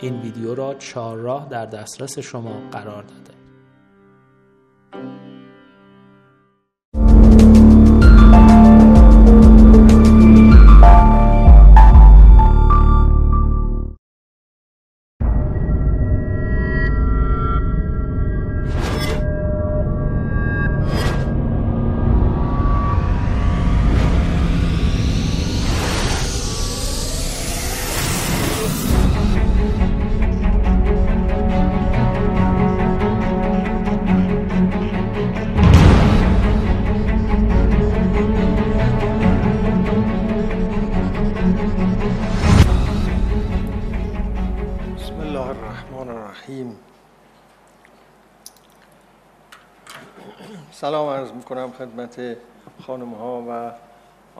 این ویدیو را چهارراه در دسترس شما قرار داده. خدمت خانم ها و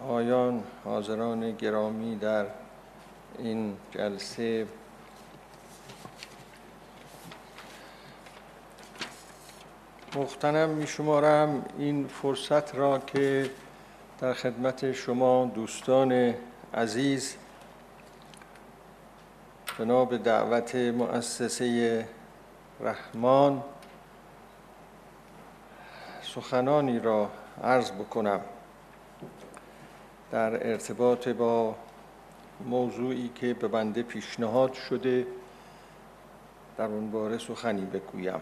آیان حاضران گرامی در این جلسه. مختنم می شمارم این فرصت را که در خدمت شما دوستان عزیز بنا به دعوت مؤسسه رحمان سخنانی را عرض بکنم در ارتباط با موضوعی که به بنده پیشنهاد شده در اون باره سخنی بگویم.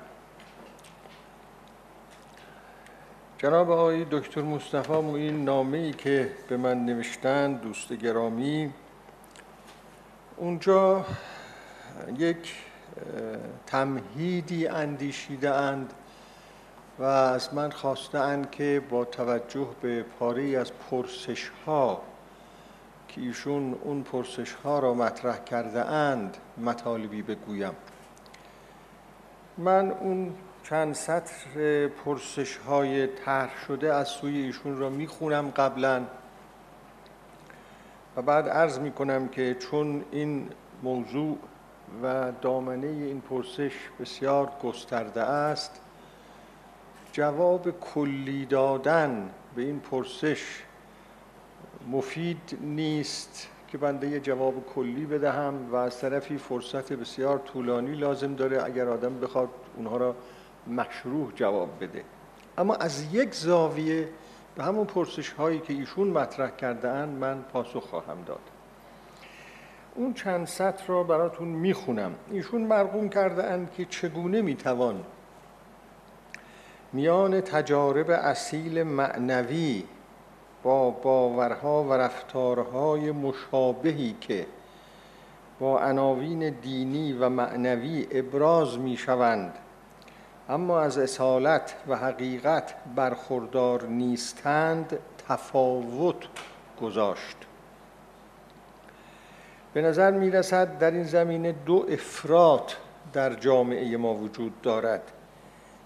جناب آقای دکتر مصطفی موین نامه ای که به من نوشتند دوست گرامی اونجا یک تمهیدی اندیشیده اند و از من خواستند که با توجه به پاره از پرسش ها که ایشون اون پرسش ها را مطرح کرده اند مطالبی بگویم. من اون چند سطر پرسش های طرح شده از سوی ایشون را می‌خونم قبلا و بعد عرض می کنم که چون این موضوع و دامنه این پرسش بسیار گسترده است جواب کلی دادن به این پرسش مفید نیست که بنده یه جواب کلی بدهم و از طرفی فرصت بسیار طولانی لازم داره اگر آدم بخواد اونها را مشروع جواب بده. اما از یک زاویه به همون پرسش هایی که ایشون مطرح کرده اند من پاسخ خواهم داد. اون چند سطر را براتون می‌خونم. ایشون مرقوم کرده اند که چگونه می‌توان میان تجارب اصیل معنوی با باورها و رفتارهای مشابهی که با عناوین دینی و معنوی ابراز می‌شوند. اما از اصالت و حقیقت برخوردار نیستند تفاوت گذاشت. به نظر می رسد در این زمینه دو افراد در جامعه ما وجود دارد.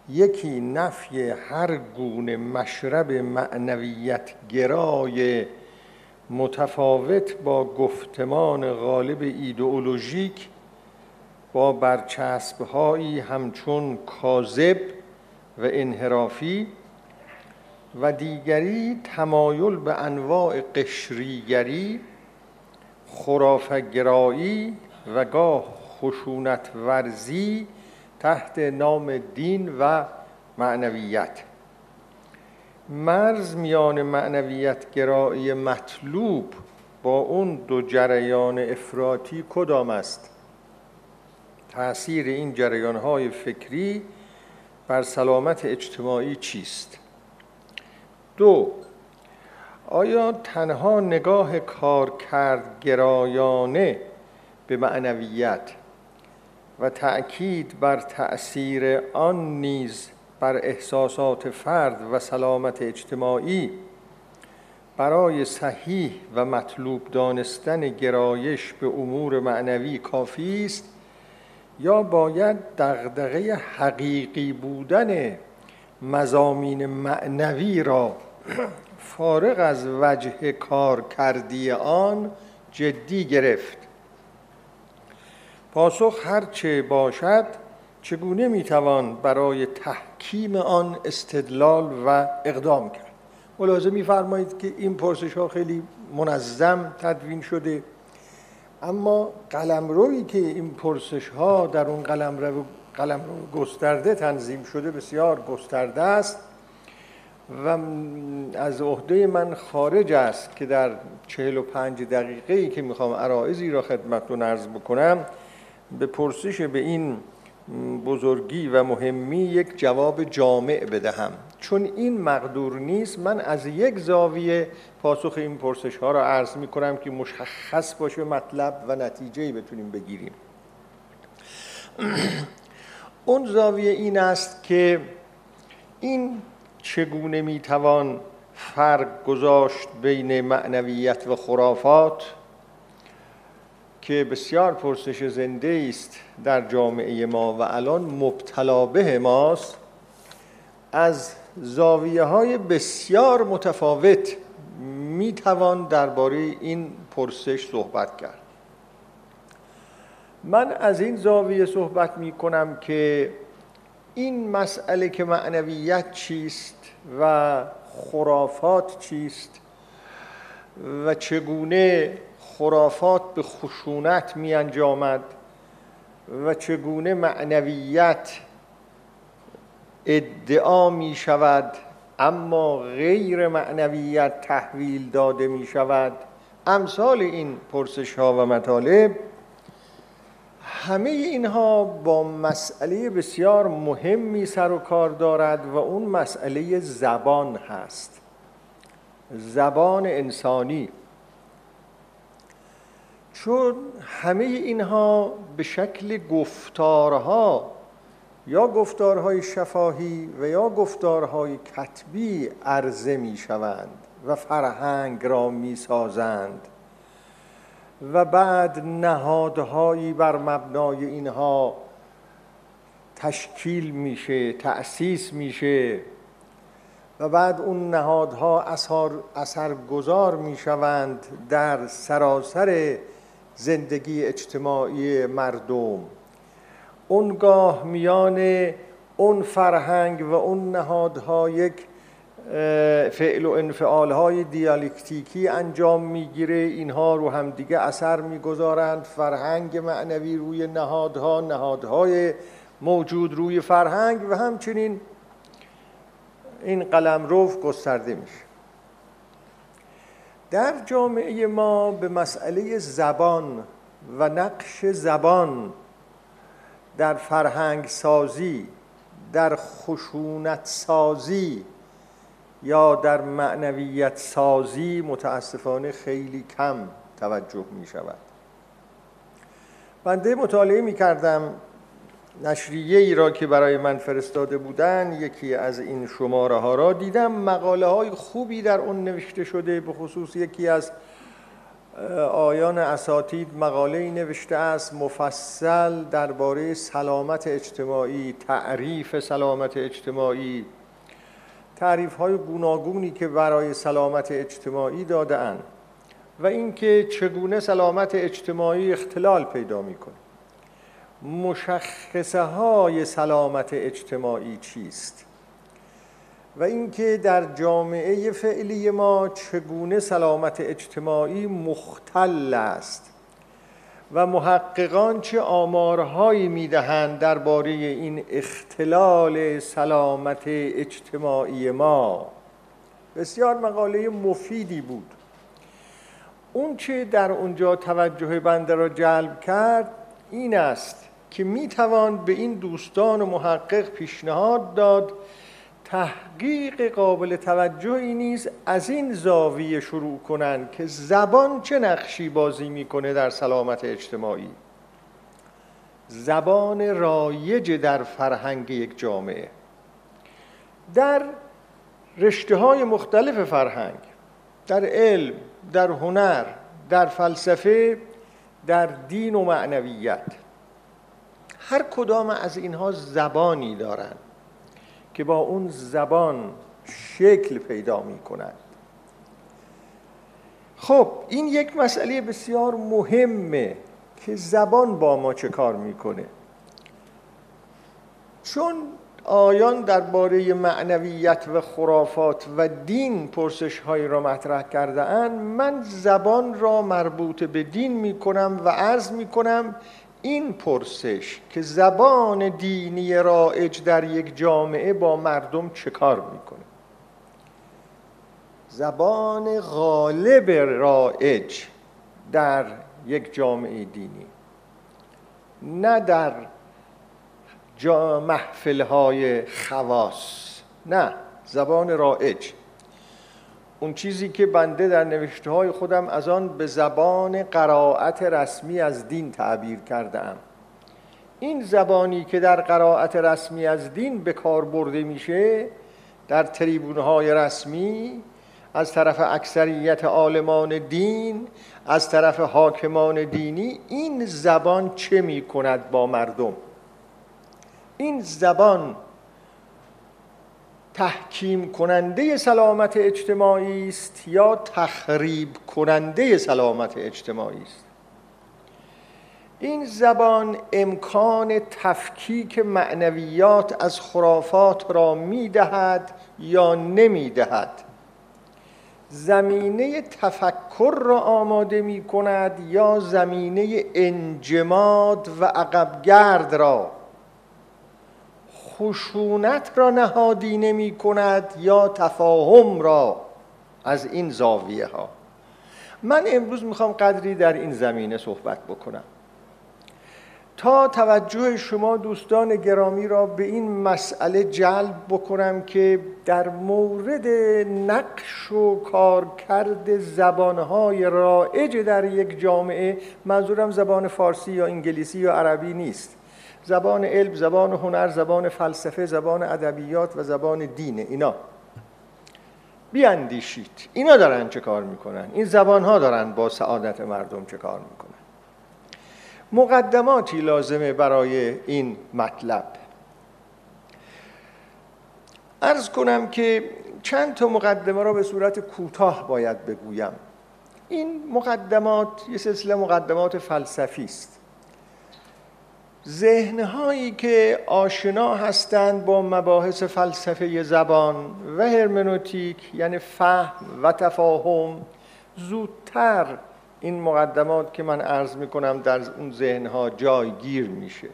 یکی نفی هر گونه مشرب معنویت گرای متفاوت با گفتمان غالب ایدئولوژیک با برچسبهایی همچون کاذب و انحرافی و دیگری تمایل به انواع قشریگری خرافگرایی و گاه خشونت ورزی تحت نام دین و معنویت مرز میان معنویت گرایی مطلوب با اون دو جریان افراطی کدام است؟ تأثیر این جریانهای فکری بر سلامت اجتماعی چیست؟ دو آیا تنها نگاه کار کرد گرایانه به معنویت و تأکید بر تأثیر آن نیز بر احساسات فرد و سلامت اجتماعی برای صحیح و مطلوب دانستن گرایش به امور معنوی کافی است یا باید دغدغه حقیقی بودن مزامین معنوی را فارغ از وجه کار کردی آن جدی گرفت؟ پاسخ هرچه باشد چگونه می‌توان برای تحکیم آن استدلال و اقدام کرد؟ ملاحظه میفرمایید که این پرسش ها خیلی منظم تدوین شده. اما قلمرویی که این پرسش ها در اون قلمرو قلمرو گسترده تنظیم شده بسیار گسترده است و از عهده من خارج است که در چهل و پنج دقیقه ای که می‌خوام عرائزی را خدمتتون عرض بکنم به پرسش به این بزرگی و مهمی یک جواب جامع بدهم. چون این مقدور نیست من از یک زاویه پاسخ این پرسش ها را عرض می کنم که مشخص باشه مطلب و نتیجه بتونیم بگیریم. اون زاویه این است که این چگونه می‌توان فرق گذاشت بین معنویت و خرافات؟ که بسیار پرسش زنده است در جامعه ما و الان مبتلا به ماست از زاویه های بسیار متفاوت می‌توان درباره این پرسش صحبت کرد. من از این زاویه صحبت می کنم که این مسئله که معنویت چیست و خرافات چیست و چگونه خرافات به خشونت می انجامد و چگونه معنویت ادعا می شود اما غیر معنویت تحویل داده می شود. امثال این پرسش ها و مطالب همه اینها با مسئله بسیار مهمی سر و کار دارد و اون مسئله زبان هست. زبان انسانی. چون همه اینها به شکل گفتارها یا گفتارهای شفاهی و یا گفتارهای کتبی عرضه می شوند و فرهنگ را می سازند و بعد نهادهایی بر مبنای اینها تشکیل میشه تأسیس میشه و بعد اون نهادها اثر, اثرگذار می‌شوند در سراسر زندگی اجتماعی مردم. اونگاه میان اون فرهنگ و اون نهادها یک فعل و انفعال های دیالکتیکی انجام می‌گیره. اینها رو هم دیگه اثر می‌گذارند. فرهنگ معنوی روی نهادها نهادهای موجود روی فرهنگ و همچنین این قلم روف گسترده میشه. در جامعه ما به مسئله زبان و نقش زبان در فرهنگ سازی در خشونت سازی یا در معنویت سازی متاسفانه خیلی کم توجه می شود بنده مطالعه می کردم نشریه ای را که برای من فرستاده بودن یکی از این شماره ها را دیدم. مقاله های خوبی در اون نوشته شده به خصوص یکی از آیان اساتید مقاله نوشته است مفصل درباره سلامت اجتماعی تعریف سلامت اجتماعی. تعریف های گوناگونی که برای سلامت اجتماعی داده و اینکه چگونه سلامت اجتماعی اختلال پیدا می‌کنه مشخصه های سلامت اجتماعی چیست؟ و اینکه در جامعه فعلی ما چگونه سلامت اجتماعی مختل است و محققان چه آمارهایی می‌دهند درباره این اختلال سلامت اجتماعی ما؟ بسیار مقاله مفیدی بود. اون چه در اونجا توجه بنده را جلب کرد این است که می‌توان به این دوستان و محقق پیشنهاد داد تحقیق قابل توجهی نیست از این زاویه شروع کنند که زبان چه نقشی بازی می‌کنه در سلامت اجتماعی. زبان رایج در فرهنگ یک جامعه. در رشته های مختلف فرهنگ در علم در هنر در فلسفه در دین و معنویت. هر کدام از اینها زبانی دارند که با اون زبان شکل پیدا می کند خب این یک مسئله بسیار مهمه که زبان با ما چه کار می‌کنه. چون آیان درباره معنویت و خرافات و دین پرسش هایی را مطرح کرده اند من زبان را مربوط به دین می کنم و عرض می کنم این پرسش که زبان دینی رائج در یک جامعه با مردم چه کار می‌کنه؟ زبان غالب رائج در یک جامعه دینی نه در محفل های خواص نه زبان رائج. اون چیزی که بنده در نوشته های خودم از آن به زبان قرائت رسمی از دین تعبیر کردم این زبانی که در قرائت رسمی از دین به کار برده میشه در تریبون های رسمی از طرف اکثریت عالمان دین از طرف حاکمان دینی این زبان چه می کند با مردم؟ این زبان تحکیم کننده سلامت اجتماعی است یا تخریب کننده سلامت اجتماعی است؟ این زبان امکان تفکیک معنویات از خرافات را می‌دهد یا نمی‌دهد زمینه تفکر را آماده می کند یا زمینه انجماد و عقبگرد را خشونت را نهادینه می کند یا تفاهم را از این زاویه ها. من امروز می‌خوام قدری در این زمینه صحبت بکنم. تا توجه شما دوستان گرامی را به این مسئله جلب بکنم که در مورد نقش و کارکرد زبانهای رائج در یک جامعه منظورم زبان فارسی یا انگلیسی یا عربی نیست. زبان علم، زبان هنر، زبان فلسفه، زبان ادبیات و زبان دینه اینا. بیاندیشید. اینا دارن چه کار می‌کنن؟ این زبان ها دارن با سعادت مردم چه کار می‌کنن؟ مقدماتی لازمه برای این مطلب. ارز کنم که چند تا مقدمه را به صورت کوتاه باید بگویم. این مقدمات یه سلسله مقدمات فلسفی است. ذهنهایی که آشنا هستند با مباحث فلسفه زبان و هرمنوتیک یعنی فهم و تفاهم زودتر این مقدمات که من عرض می کنم در اون ذهنها جایگیر میشه.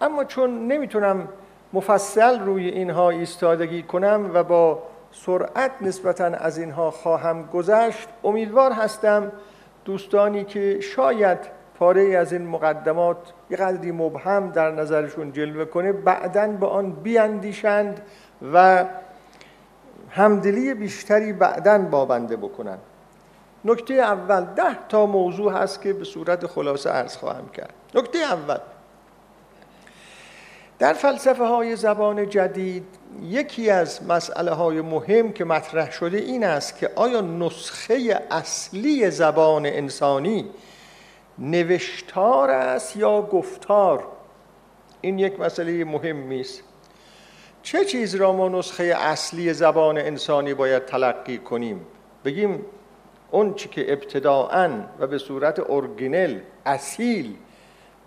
اما چون نمی‌تونم مفصل روی اینها ایستادگی کنم و با سرعت نسبتا از اینها خواهم گذشت امیدوار هستم دوستانی که شاید پاره از این مقدمات یه قدری مبهم در نظرشون جلوه کنه بعدا به آن بیاندیشند و همدلی بیشتری بعدا با بنده بکنن نکته اول ده تا موضوع هست که به صورت خلاصه عرض خواهم کرد. نکته اول در فلسفه های زبان جدید یکی از مسئله های مهم که مطرح شده این است که آیا نسخه اصلی زبان انسانی نوشتار است یا گفتار؟ این یک مسئله مهم است چه چیز را ما نسخه اصلی زبان انسانی باید تلقی کنیم؟ بگیم اون چی که ابتداعا و به صورت ارگینل اصیل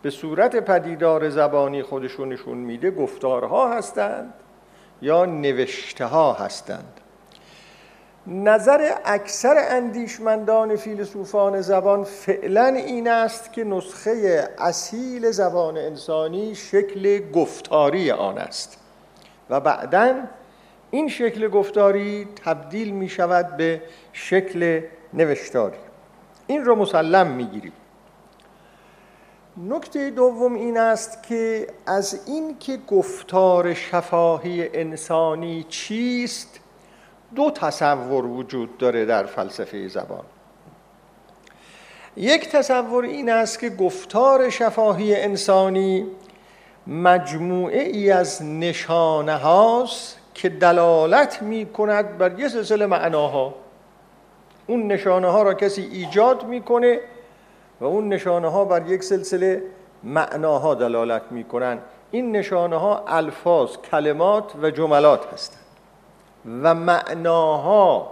به صورت پدیدار زبانی خودشون نشون میده گفتارها هستند یا نوشته ها هستند؟ نظر اکثر اندیشمندان فیلسوفان زبان فعلا این است که نسخه اصیل زبان انسانی شکل گفتاری آن است. و بعدا این شکل گفتاری تبدیل می شود به شکل نوشتاری. این رو مسلم می‌گیریم نکته دوم این است که از این که گفتار شفاهی انسانی چیست دو تصور وجود داره در فلسفه زبان. یک تصور این است که گفتار شفاهی انسانی مجموعه ای از نشانه هاست که دلالت می کند بر یه سلسله معناها. اون نشانه ها را کسی ایجاد می‌کنه و اون نشانه ها بر یک سلسله معناها دلالت می‌کنن این نشانه ها الفاظ کلمات و جملات هستند. و معناها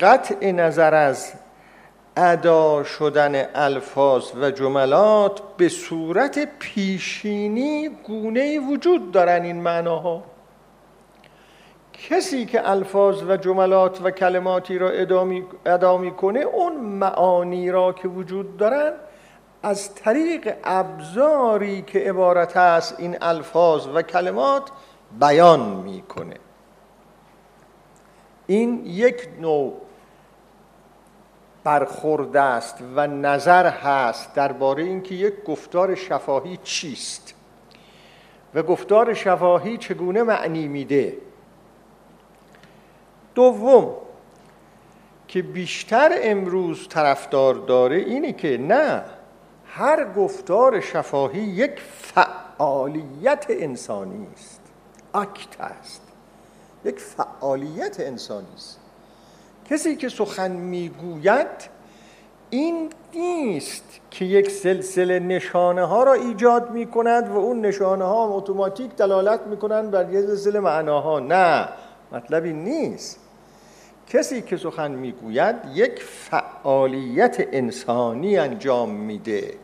قطع نظر از ادا شدن الفاظ و جملات به صورت پیشینی گونه وجود دارن این معناها. کسی که الفاظ و جملات و کلماتی را ادا می‌کنه اون معانی را که وجود دارن از طریق ابزاری که عبارت است این الفاظ و کلمات بیان می‌کنه. این یک نوع برخورده است و نظر هست درباره اینکه یک گفتار شفاهی چیست و گفتار شفاهی چگونه معنی میده. دوم که بیشتر امروز طرفدار داره اینه که نه هر گفتار شفاهی یک فعالیت انسانی است اکت است. یک فعالیت انسانی است. کسی که سخن می‌گوید این نیست که یک سلسله نشانه ها را ایجاد می کند و اون نشانه ها اتوماتیک دلالت می کنند بر یه سلسله معناها. نه مطلب این نیست. کسی که سخن می‌گوید یک فعالیت انسانی انجام میده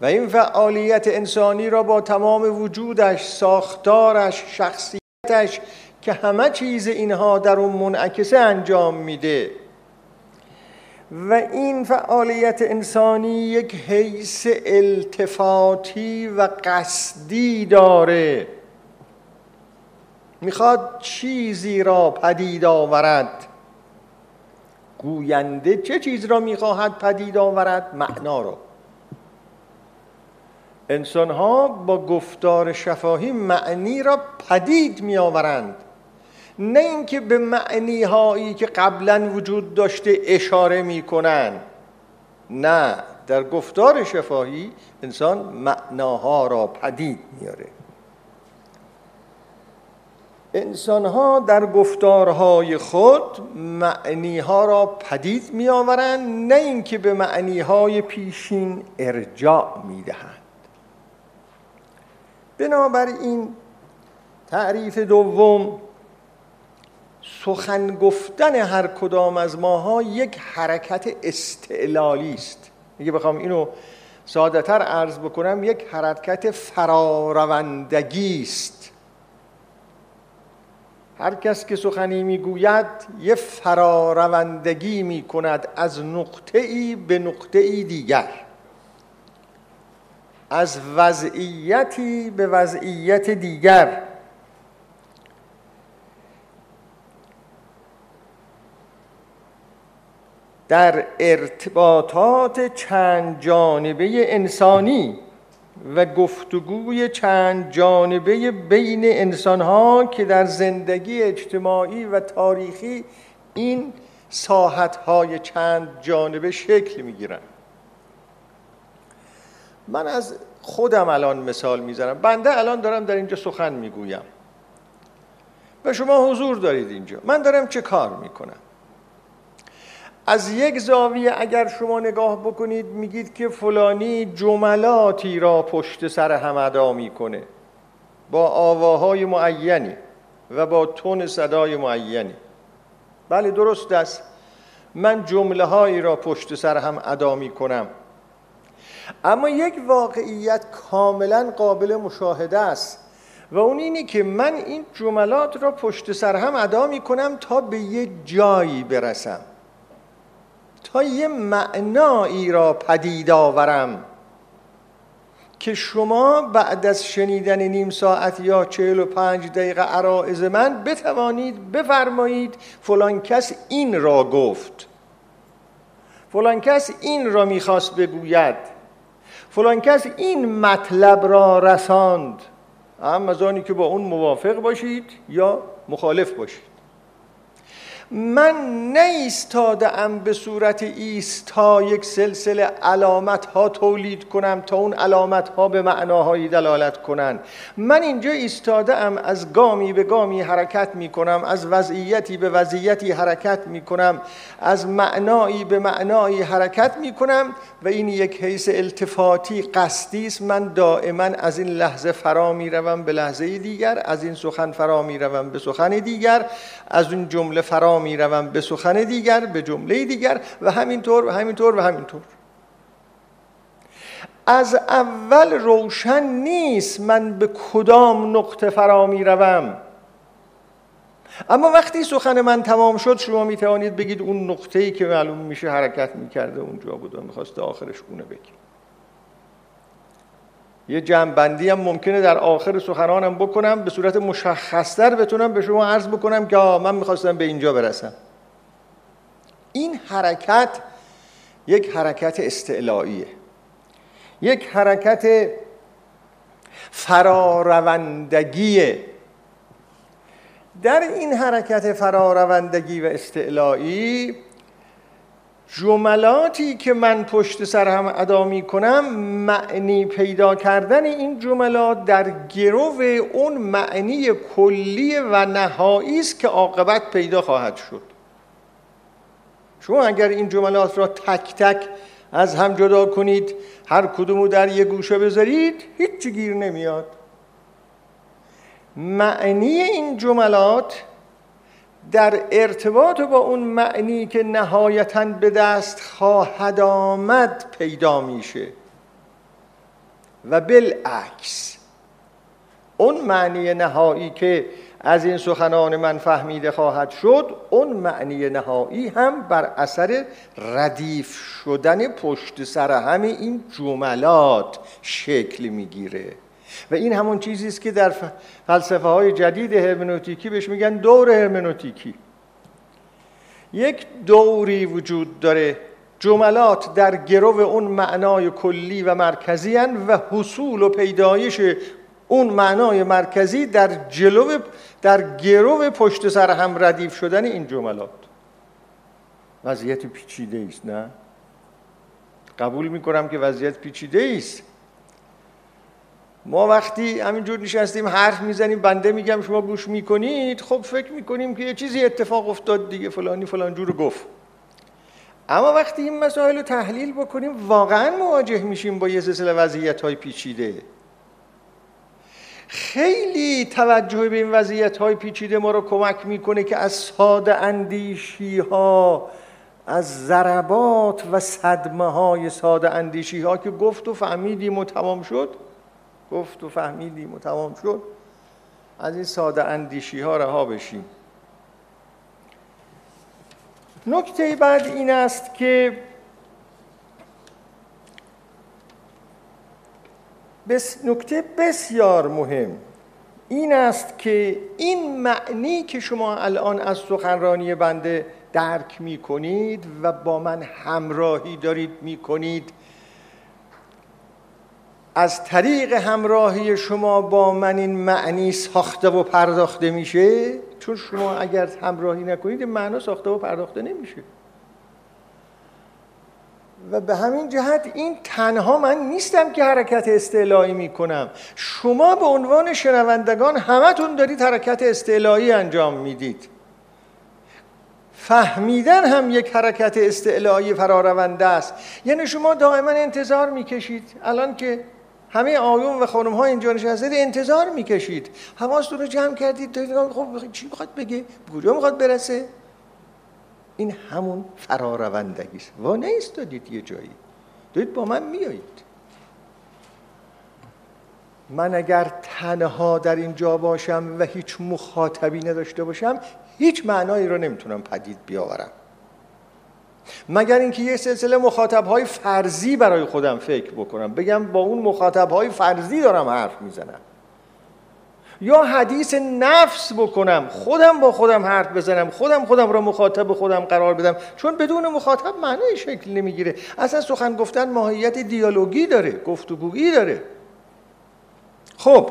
و این فعالیت انسانی را با تمام وجودش ساختارش شخصیتش که همه چیز اینها در اون منعکسه انجام میده. و این فعالیت انسانی یک حیث التفاتی و قصدی داره. می‌خواد چیزی را پدید آورد. گوینده چه چیز را می‌خواهد پدید آورد؟ معنا را. انسان ها با گفتار شفاهی معنی را پدید می آورند نه اینکه به معنی هایی که قبلا وجود داشته اشاره می کنند نه در گفتار شفاهی انسان معناها را پدید میاره انسان ها در گفتارهای خود معنی ها را پدید می آورند نه اینکه به معنی های پیشین ارجاع می دهند بنابراین تعریف دوم سخن گفتن هر کدام از ماها یک حرکت استعلالی است. اگه بخوام اینو سادهتر عرض بکنم یک حرکت فراروندگی است. هر کس که سخنی می‌گوید یه فراروندگی می کند از نقطه ای به نقطه ای دیگر. از وضعیتی به وضعیت دیگر. در ارتباطات چند جانبه انسانی و گفتگوی چند جانبه بین انسانها که در زندگی اجتماعی و تاریخی این ساحتهای چند جانبه شکل می‌گیرن. من از خودم الان مثال می‌زنم. بنده الان دارم در اینجا سخن می‌گویم. و شما حضور دارید اینجا. من دارم چه کار می‌کنم؟ از یک زاویه اگر شما نگاه بکنید میگید که فلانی جملاتی را پشت سر هم ادا می‌کنه. با آواهای معینی و با تون صدای معینی. بله درست است. من جمله هایی را پشت سر هم ادا می کنم اما یک واقعیت کاملا قابل مشاهده است و اون اینه که من این جملات را پشت سر هم ادا می کنم تا به یه جایی برسم. تا یه معنایی را پدید آورم که شما بعد از شنیدن نیم ساعت یا چهل و پنج دقیقه عرائز من بتوانید بفرمایید فلان کس این را گفت. فلان کس این را می‌خواست بگوید. فلان کس این مطلب را رساند. اما از آنی که با اون موافق باشید یا مخالف باشید. من نیستادم به صورت ایستا یک سلسله علامت ها تولید کنم تا اون علامت ها به معناهایی دلالت کنن. من اینجا ایستاده ام از گامی به گامی حرکت می کنم از وضعیتی به وضعیتی حرکت می کنم از معنایی به معنایی حرکت می کنم و این یک حیث التفاتی قصدی است. من دائما از این لحظه فرا می روم به لحظه دیگر از این سخن فرا می روم به سخن دیگر از اون جمله فرا فرا می‌روم به سخن دیگر به جمله دیگر و همینطور و همینطور و همینطور. از اول روشن نیست من به کدام نقطه فرا می‌روم. اما وقتی سخن من تمام شد شما می توانید بگید اون نقطه ای که معلوم میشه حرکت می‌کرده اونجا بود و می‌خواسته آخرش گونه بگید یه جمعبندی هم ممکنه در آخر سخنانم بکنم به صورت مشخصتر بتونم به شما عرض بکنم که من می‌خواستم به اینجا برسم. این حرکت یک حرکت استعلاییه یک حرکت فراروندگیه. در این حرکت فراروندگی و استعلایی جملاتی که من پشت سر هم ادا می کنم معنی پیدا کردن این جملات در گرو اون معنی کلی و نهایی است که عاقبت پیدا خواهد شد. شما اگر این جملات را تک تک از هم جدا کنید هر کدومو در یه گوشه بذارید هیچ گیر نمیاد. معنی این جملات در ارتباط با اون معنی که نهایتا به دست خواهد آمد پیدا میشه. و بالعکس اون معنی نهایی که از این سخنان من فهمیده خواهد شد اون معنی نهایی هم بر اثر ردیف شدن پشت سر همه این جملات شکل می‌گیره. و این همون چیزی است که در فلسفه های جدید هرمنوتیکی بهش میگن دور هرمنوتیکی. یک دوری وجود داره جملات در گرو اون معنای کلی و مرکزی هن و حصول و پیدایش اون معنای مرکزی در جلو در گرو پشت سر هم ردیف شدن این جملات. وضعیت پیچیده است نه؟ قبول می‌کنم که وضعیت پیچیده است. ما وقتی همینجور نشستیم حرف می‌زنیم بنده میگم شما گوش می‌کنید خب فکر می‌کنیم که یه چیزی اتفاق افتاد دیگه فلانی فلان جور گفت. اما وقتی این مسائل رو تحلیل بکنیم واقعا مواجه میشیم با یه سلسله وضعیت های پیچیده. خیلی توجه به این وضعیت های پیچیده ما رو کمک می‌کنه که از ساده اندیشی ها از ضربات و صدمه های ساده اندیشی ها که گفت و فهمیدیم و تمام شد گفت و فهمیدیم و تمام شد. از این ساده اندیشی ها رها بشیم. نکته بعد این است که بس نکته بسیار مهم این است که این معنی که شما الان از سخنرانی بنده درک می کنید و با من همراهی دارید می کنید از طریق همراهی شما با من این معنی ساخته و پرداخته میشه؟ چون شما اگر همراهی نکنید معنا ساخته و پرداخته نمیشه. و به همین جهت این تنها من نیستم که حرکت استعلایی می‌کنم. شما به عنوان شنوندگان همتون دارید حرکت استعلایی انجام می‌دید. فهمیدن هم یک حرکت استعلایی فرارونده است. یعنی شما دائما انتظار می‌کشید. الان که همه آیون و خانم ها اینجا نشستید انتظار می‌کشید. حواستون رو جمع کردید. تا خب چی می‌خواد بگه؟ کجا می‌خواد برسه؟ این همون فراروندگی است. و نیستادید یه جایی. دارید با من میایید. من اگر تنها در اینجا باشم و هیچ مخاطبی نداشته باشم هیچ معنایی رو نمی‌تونم پدید بیاورم. مگر اینکه یه سلسله مخاطب های فرضی برای خودم فکر بکنم. بگم با اون مخاطب های فرضی دارم حرف می‌زنم. یا حدیث نفس بکنم. خودم با خودم حرف بزنم. خودم خودم را مخاطب خودم قرار بدم. چون بدون مخاطب معنی شکل نمی‌گیره. اصلا سخن گفتن ماهیت دیالوگی داره گفتگویی داره. خب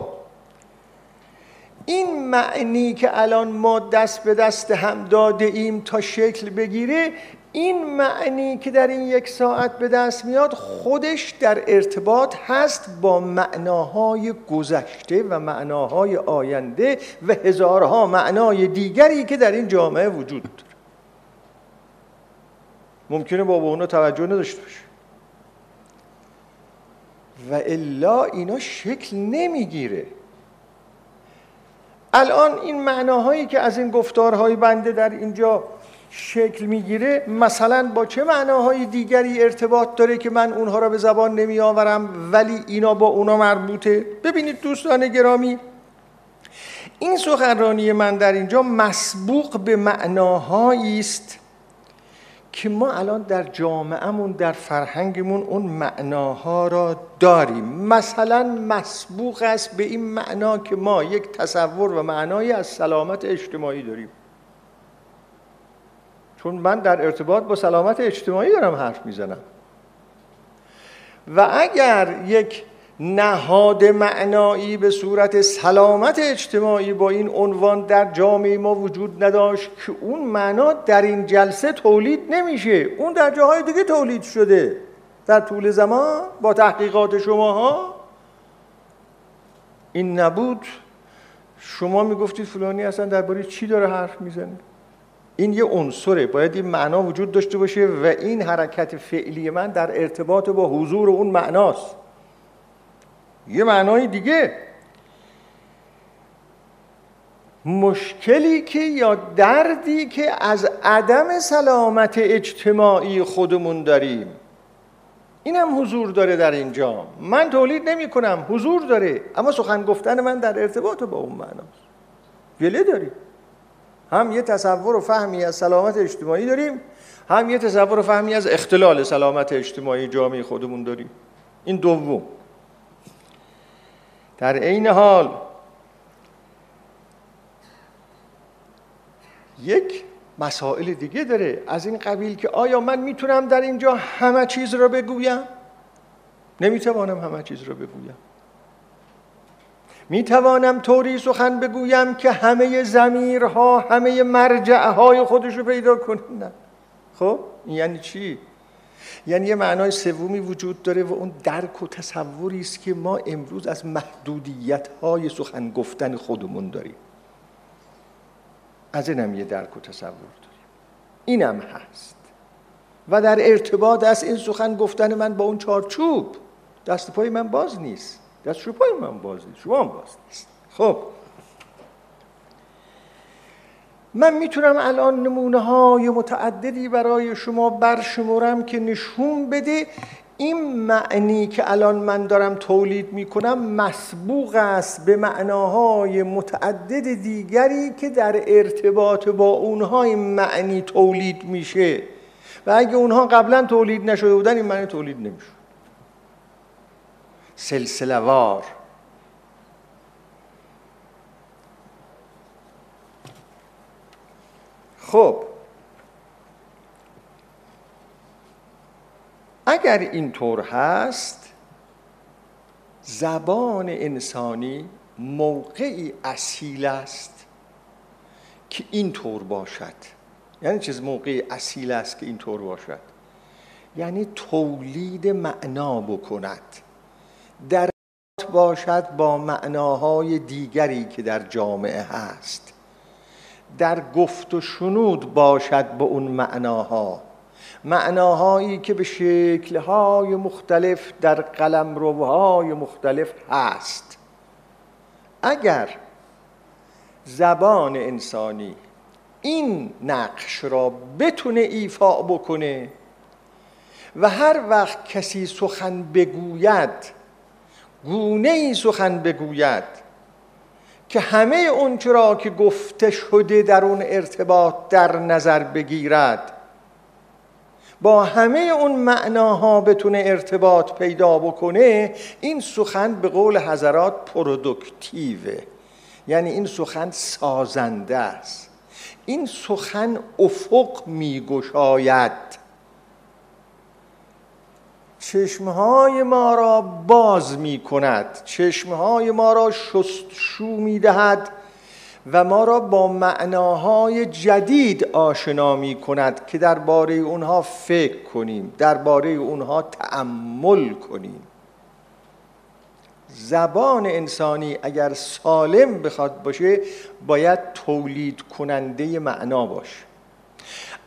این معنی که الان ما دست به دست هم داده ایم تا شکل بگیره این معنی که در این یک ساعت به دست میاد خودش در ارتباط هست با معناهای گذشته و معناهای آینده و هزارها معنای دیگری که در این جامعه وجود داره. ممکنه با اونا توجه نداشته باشه. و الا اینا شکل نمی‌گیره. الان این معناهایی که از این گفتارهای بنده در اینجا شکل می‌گیره مثلا با چه معناهای دیگری ارتباط داره که من اونها را به زبان نمی آورم ولی اینا با اونا مربوطه؟ ببینید دوستان گرامی این سخنرانی من در اینجا مسبوق به معناهایی است که ما الان در جامعهمون در فرهنگمون اون معناها را داریم. مثلا مسبوق است به این معنا که ما یک تصور و معنایی از سلامت اجتماعی داریم. چون من در ارتباط با سلامت اجتماعی دارم حرف می‌زنم. و اگر یک نهاد معنایی به صورت سلامت اجتماعی با این عنوان در جامعه ما وجود نداشت که اون معنا در این جلسه تولید نمیشه. اون در جاهای دیگه تولید شده. در طول زمان با تحقیقات شماها. این نبود. شما می‌گفتید فلانی اصلا درباره چی داره حرف می‌زنه؟ این یه عنصره. باید این معنا وجود داشته باشه و این حرکت فعلی من در ارتباط با حضور اون معناست. یه معنای دیگه. مشکلی که یا دردی که از عدم سلامت اجتماعی خودمون داریم. این هم حضور داره در اینجا. من تولید نمی کنم حضور داره. اما سخن گفتن من در ارتباط با اون معناست. گله داریم. هم یه تصور و فهمی از سلامت اجتماعی داریم هم یه تصور و فهمی از اختلال سلامت اجتماعی جامعه خودمون داریم. این دوم. در عین حال یک مسائل دیگه داره از این قبیل که آیا من می‌تونم در اینجا همه چیز را بگویم؟ نمی‌توانم همه چیز را بگویم. می‌توانم طوری سخن بگویم که همه زمیرها همه مرجعهای خودش رو پیدا کنه نه خب یعنی چی؟ یعنی یه معنای سومی وجود داره و اون درک و تصوری است که ما امروز از محدودیت های سخن گفتن خودمون داریم. از اینم یه درک و تصور داریم. اینم هست. و در ارتباط است این سخن گفتن من با اون چارچوب. دست پای من باز نیست. دست پای من باز نیست شما هم باز نیست خب. من می‌تونم الان نمونه های متعددی برای شما برشمرم که نشون بده این معنی که الان من دارم تولید می‌کنم مسبوق است به معناهای متعدد دیگری که در ارتباط با اونها این معنی تولید میشه. و اگه اونها قبلا تولید نشده بودن این معنی تولید نمیشه سلسله وار خب. اگر اینطور هست زبان انسانی موقعی اصیل است که اینطور باشد. یعنی چیز موقعی اصیل است که اینطور باشد. یعنی تولید معنا بکند. در باشد با معناهای دیگری که در جامعه هست. در گفت و شنود باشد به اون معناها. معناهایی که به شکلهای مختلف در قلمروهای مختلف هست. اگر زبان انسانی این نقش را بتونه ایفا بکنه و هر وقت کسی سخن بگوید گونه ای سخن بگوید که همه اون را که گفته شده در اون ارتباط در نظر بگیرد. با همه اون معناها بتونه ارتباط پیدا بکنه این سخن به قول حضرات پرودکتیوه. یعنی این سخن سازنده است. این سخن افق میگشاید. چشمهای ما را باز می کند چشمهای ما را شستشو می دهد و ما را با معناهای جدید آشنا می کند که درباره اونها فکر کنیم درباره اونها تأمل کنیم. زبان انسانی اگر سالم بخواد باشه باید تولید کننده معنا باشه.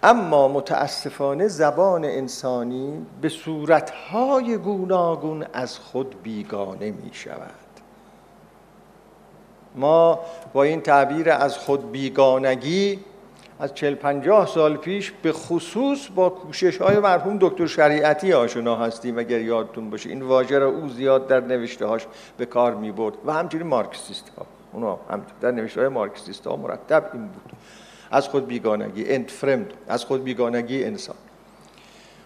اما متاسفانه زبان انسانی به صورتهای گوناگون از خود بیگانه می شود ما با این تعبیر از خود بیگانگی از چل پنجاه سال پیش به خصوص با کوشش های مرحوم دکتر شریعتی آشنا هستیم اگر یادتون باشه. این واژه را او زیاد در نوشته هاش به کار می برد و همچنین مارکسیست ها اونا هم در نوشته های مارکسیست ها مرتب این بود. از خود بیگانگی انت فرمد از خود بیگانگی انسان.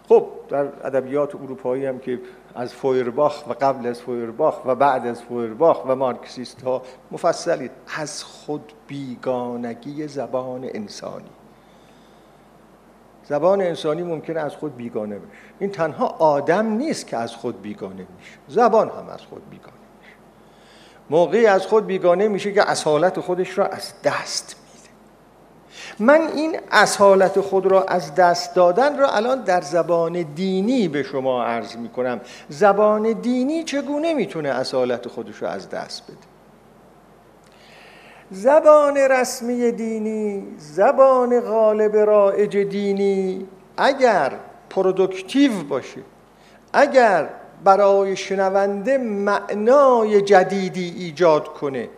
خب در ادبیات اروپایی هم که از فویرباخ و قبل از فویرباخ و بعد از فویرباخ و مارکسیست ها مفصلی از خود بیگانگی زبان انسانی. زبان انسانی ممکنه از خود بیگانه بشه. این تنها آدم نیست که از خود بیگانه میشه. زبان هم از خود بیگانه میشه. موقعی از خود بیگانه میشه که اصالت خودش را از دست من این اصالت خود را از دست دادن را الان در زبان دینی به شما عرض می کنم زبان دینی چگونه می‌تونه اصالت خودش را از دست بده؟ زبان رسمی دینی زبان غالب رائج دینی اگر پرودکتیو باشه اگر برای شنونده معنای جدیدی ایجاد کنه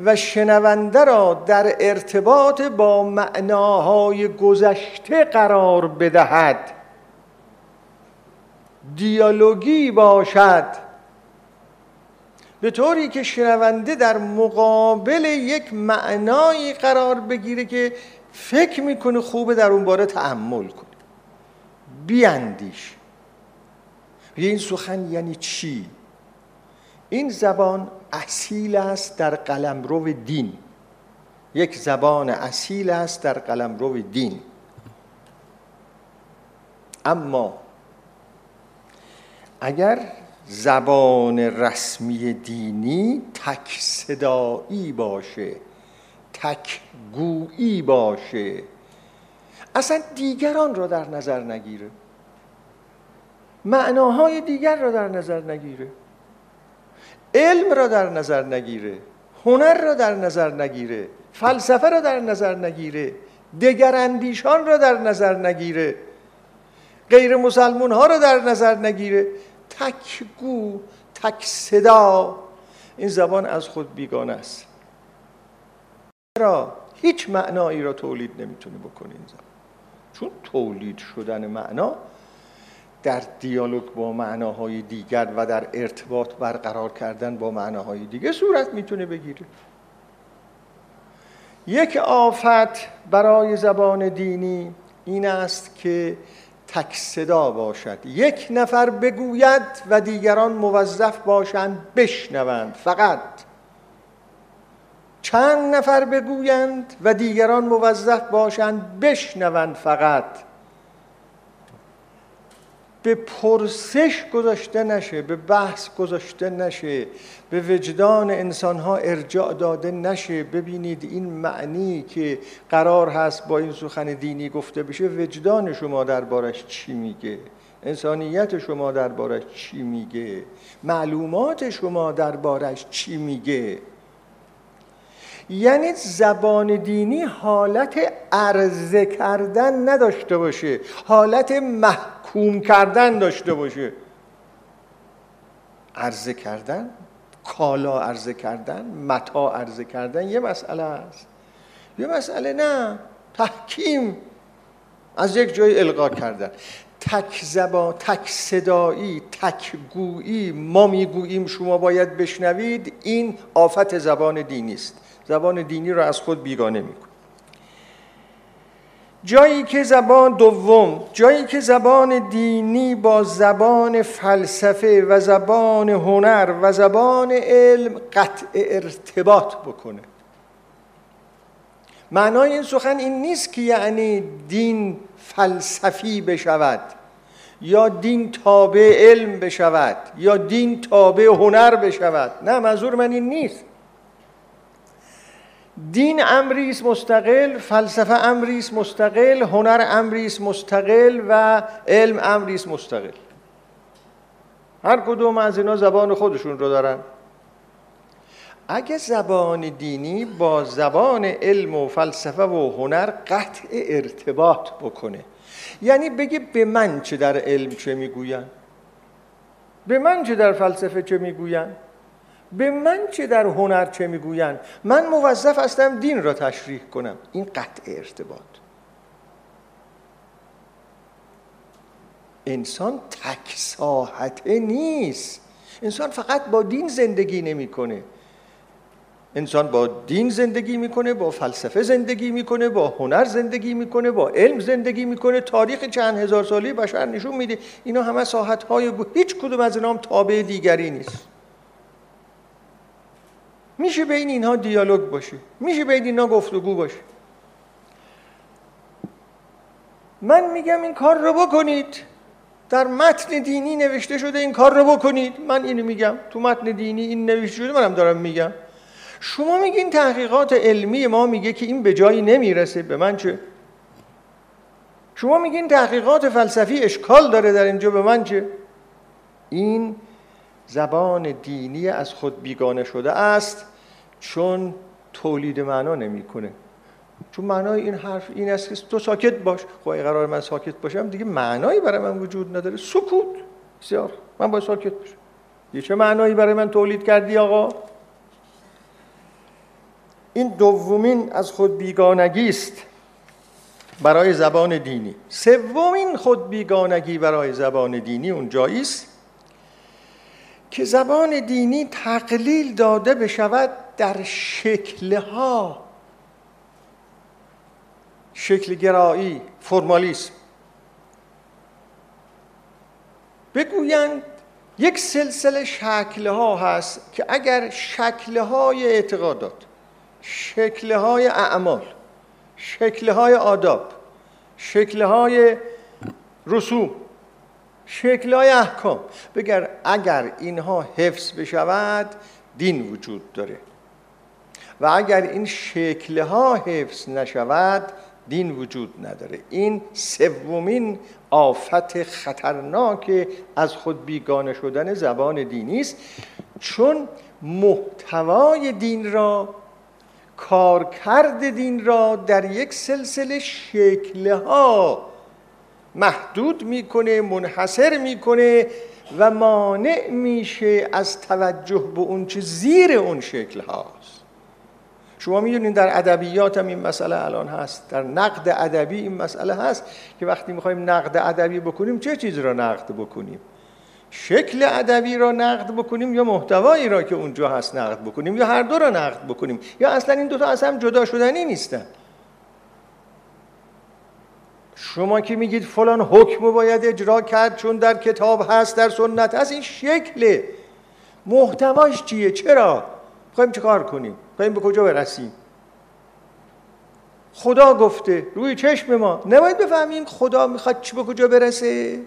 و شنونده را در ارتباط با معناهای گذشته قرار بدهد. دیالوگی باشد. به طوری که شنونده در مقابل یک معنایی قرار بگیره که فکر می‌کنه خوبه در اون باره تحمل کنه. بیاندیش. این سخن یعنی چی؟ این زبان اصیل است در قلمرو دین. یک زبان اصیل است در قلمرو دین. اما اگر زبان رسمی دینی تک صدایی باشه تک گویی باشه اصلا دیگران را در نظر نگیره. معناهای دیگر را در نظر نگیره. علم را در نظر نگیره هنر را در نظر نگیره فلسفه را در نظر نگیره دگر اندیشان را در نظر نگیره غیر مسلمون ها را در نظر نگیره. تک گو تک صدا این زبان از خود بیگانه است. چرا هیچ معنایی را تولید نمی‌تونه بکنه این زبان. چون تولید شدن معنا در دیالوگ با معناهای دیگر و در ارتباط برقرار کردن با معناهای دیگر صورت می‌تونه بگیره. یک آفت برای زبان دینی این است که تک صدا باشد. یک نفر بگوید و دیگران موظف باشند بشنوند فقط. چند نفر بگویند و دیگران موظف باشند بشنوند فقط. به پرسش گذاشته نشه به بحث گذاشته نشه به وجدان انسان ها ارجاع داده نشه. ببینید این معنی که قرار هست با این سخن دینی گفته بشه وجدان شما دربارش چی میگه؟ انسانیت شما دربارش چی میگه؟ معلومات شما دربارش چی میگه؟ یعنی زبان دینی حالت عرضه کردن نداشته باشه حالت محکوم کردن داشته باشه. عرضه کردن کالا عرضه کردن متا عرضه کردن یه مسئله است. یه مسئله نه تحکیم. از یک جای القا کردن. تک زبان تک صدایی تک گویی ما می‌گوییم شما باید بشنوید این آفت زبان دینی است. زبان دینی را از خود بیگانه میکن جایی که زبان دوم جایی که زبان دینی با زبان فلسفه و زبان هنر و زبان علم قطع ارتباط بکنه. معنای این سخن این نیست که یعنی دین فلسفی بشود یا دین تابع علم بشود یا دین تابع هنر بشود. نه منظور من این نیست. دین امری است مستقل فلسفه امری است مستقل هنر امری است مستقل و علم امری است مستقل. هر کدوم از اینا زبان خودشون رو دارن. اگه زبان دینی با زبان علم و فلسفه و هنر قطع ارتباط بکنه. یعنی بگه به من چه در علم چه می‌گوین به من چه در فلسفه چه می‌گوین به من چه در هنر چه می‌گویند؟ من موظف هستم دین را تشریح کنم. این قطع ارتباط. انسان تک ساحته نیست. انسان فقط با دین زندگی نمی‌کنه. انسان با دین زندگی می‌کنه با فلسفه زندگی می‌کنه با هنر زندگی می‌کنه با علم زندگی می‌کنه. تاریخ چند هزار سالی بشر نشون میده. اینا همه ساحت های هیچ کدوم از اینا هم تابع دیگری نیست. میشه بین اینها دیالوگ باشه. میشه بین اینها گفتگو باشه. من میگم این کار رو بکنید. در متن دینی نوشته شده این کار رو بکنید. من اینو میگم. تو متن دینی این نوشته شده منم دارم میگم. شما میگین تحقیقات علمی ما میگه که این به جایی نمی‌رسه. به من چه؟ شما میگین تحقیقات فلسفی اشکال داره در اینجا. به من چه؟ این زبان دینی از خود بیگانه شده است چون تولید معنا نمی‌کنه. چون معنای این حرف این است که تو ساکت باش. خب قرار من ساکت باشم دیگه معنایی برای من وجود نداره. سکوت بسیار. من باید ساکت باشم. یه چه معنایی برای من تولید کردی آقا؟ این دومین از خود بیگانگی است برای زبان دینی. سومین خود بیگانگی برای زبان دینی اونجایی است که زبان دینی تقلیل داده بشود در شکلها. شکل گرایی فرمالیسم. بگویند یک سلسله شکلها هست که اگر شکلهای اعتقادات شکلهای اعمال شکلهای آداب شکلهای رسوم شکلهای احکام. بگر اگر اینها حفظ بشود دین وجود داره. و اگر این شکلها حفظ نشود دین وجود نداره. این سومین آفت خطرناک از خود بیگانه شدن زبان دینی است. چون محتوای دین را کارکرد دین را در یک سلسله شکلها محدود می‌کنه منحصر می‌کنه و مانع میشه از توجه به اون چه زیر اون شکل هاست. شما می‌دونید در ادبیات هم این مسئله الان هست. در نقد ادبی این مسئله هست که وقتی می‌خوایم نقد ادبی بکنیم چه چیزی را نقد بکنیم؟ شکل ادبی را نقد بکنیم یا محتوایی را که اونجا هست نقد بکنیم یا هر دو را نقد بکنیم؟ یا اصلا این دوتا از هم جدا شدنی نیستن. شما که میگید فلان حکم باید اجرا کرد چون در کتاب هست در سنت هست این شکل محتواش چیه؟ چرا؟ خواهیم چه کار کنیم؟ خواهیم به کجا برسیم؟ خدا گفته روی چشم ما. نباید بفهمیم خدا می‌خواد چی به کجا برسه.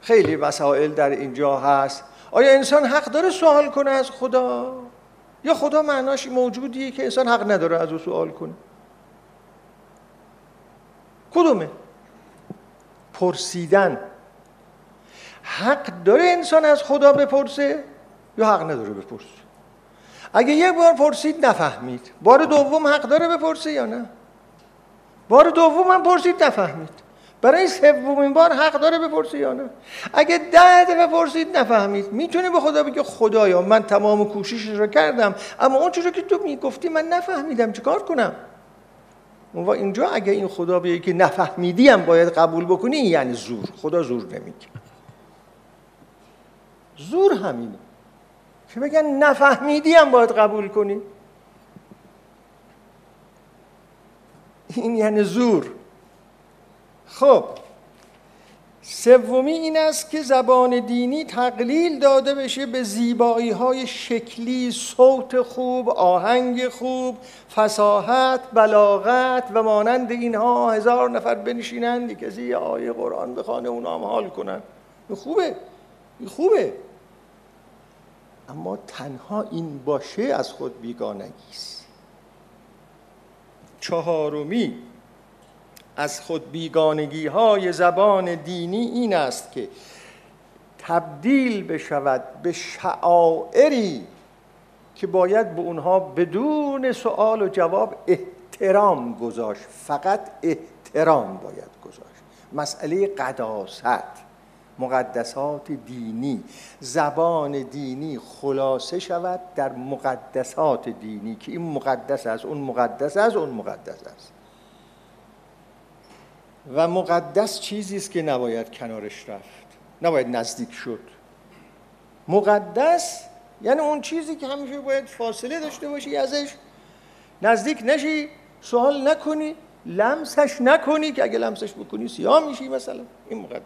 خیلی مسائل در اینجا هست. آیا انسان حق داره سوال کنه از خدا؟ یا خدا معناش موجودیه که انسان حق نداره از او سوال کنه؟ کدومه؟ پرسیدن. حق داره انسان از خدا بپرسه یا حق نداره بپرسه؟ اگه یه بار پرسید نفهمید. بار دوم حق داره بپرسه یا نه؟ بار دوم هم پرسید نفهمید. برای سومین بار حق داره بپرسه یا نه؟ اگه ده دفعه پرسید نفهمید. می‌تونه به خدا بگه خدایا من تمام کوشش رو کردم اما اون چیزی که تو می‌گفتی من نفهمیدم. چیکار کنم؟ و اینجا اگه این خدا بگه که نفهمیدی هم باید قبول بکنی یعنی زور. خدا زور نمیگه. زور همینه. که بگن؟ نفهمیدی هم باید قبول کنی. این یعنی زور. خب. سومی این است که زبان دینی تقلیل داده بشه به زیبایی های شکلی صوت خوب آهنگ خوب فساحت بلاغت و مانند اینها هزار نفر بنشینند کسی یه آیه قرآن بخوانه اونام حال کنن خوبه. خوبه. اما تنها این باشه از خود بیگانگی است. چهارمی از خود بیگانگی های زبان دینی این است که تبدیل بشود به شعائری که باید به اونها بدون سوال و جواب احترام گذاشت. فقط احترام باید گذاشت. مسئله قداست مقدسات دینی. زبان دینی خلاصه شود در مقدسات دینی که این مقدس است اون مقدس است اون مقدس است. و مقدس چیزی است که نباید کنارش رفت. نباید نزدیک شد. مقدس یعنی اون چیزی که همیشه باید فاصله داشته باشی ازش. نزدیک نشی سوال نکنی لمسش نکنی که اگه لمسش بکنی سیاه میشی مثلا. این مقدس.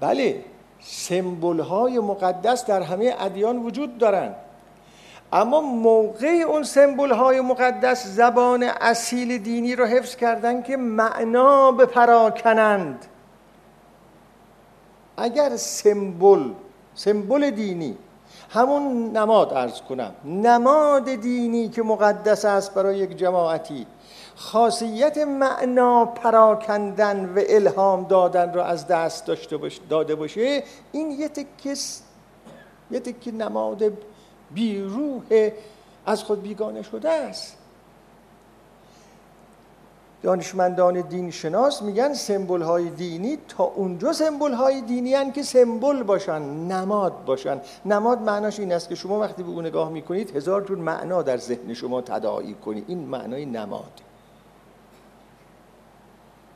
بله سمبل های مقدس در همه ادیان وجود دارند اما موقع اون سمبل های مقدس زبان اصیل دینی رو حفظ کردن که معنا پراکنند. اگر سمبل سمبل دینی همون نماد ارز کنم نماد دینی که مقدس است برای یک جماعتی خاصیت معنا پراکندن و الهام دادن را از دست داشته داده باشه این یه تکس یه تک نماد بیروح از خود بیگانه شده است. دانشمندان دین شناس میگن سمبل های دینی تا اونجا سمبل های دینی هن که سمبل باشن نماد باشن. نماد معناش این است که شما وقتی به اون نگاه می‌کنید هزار جور معنا در ذهن شما تداعی کنید این معنای نماد.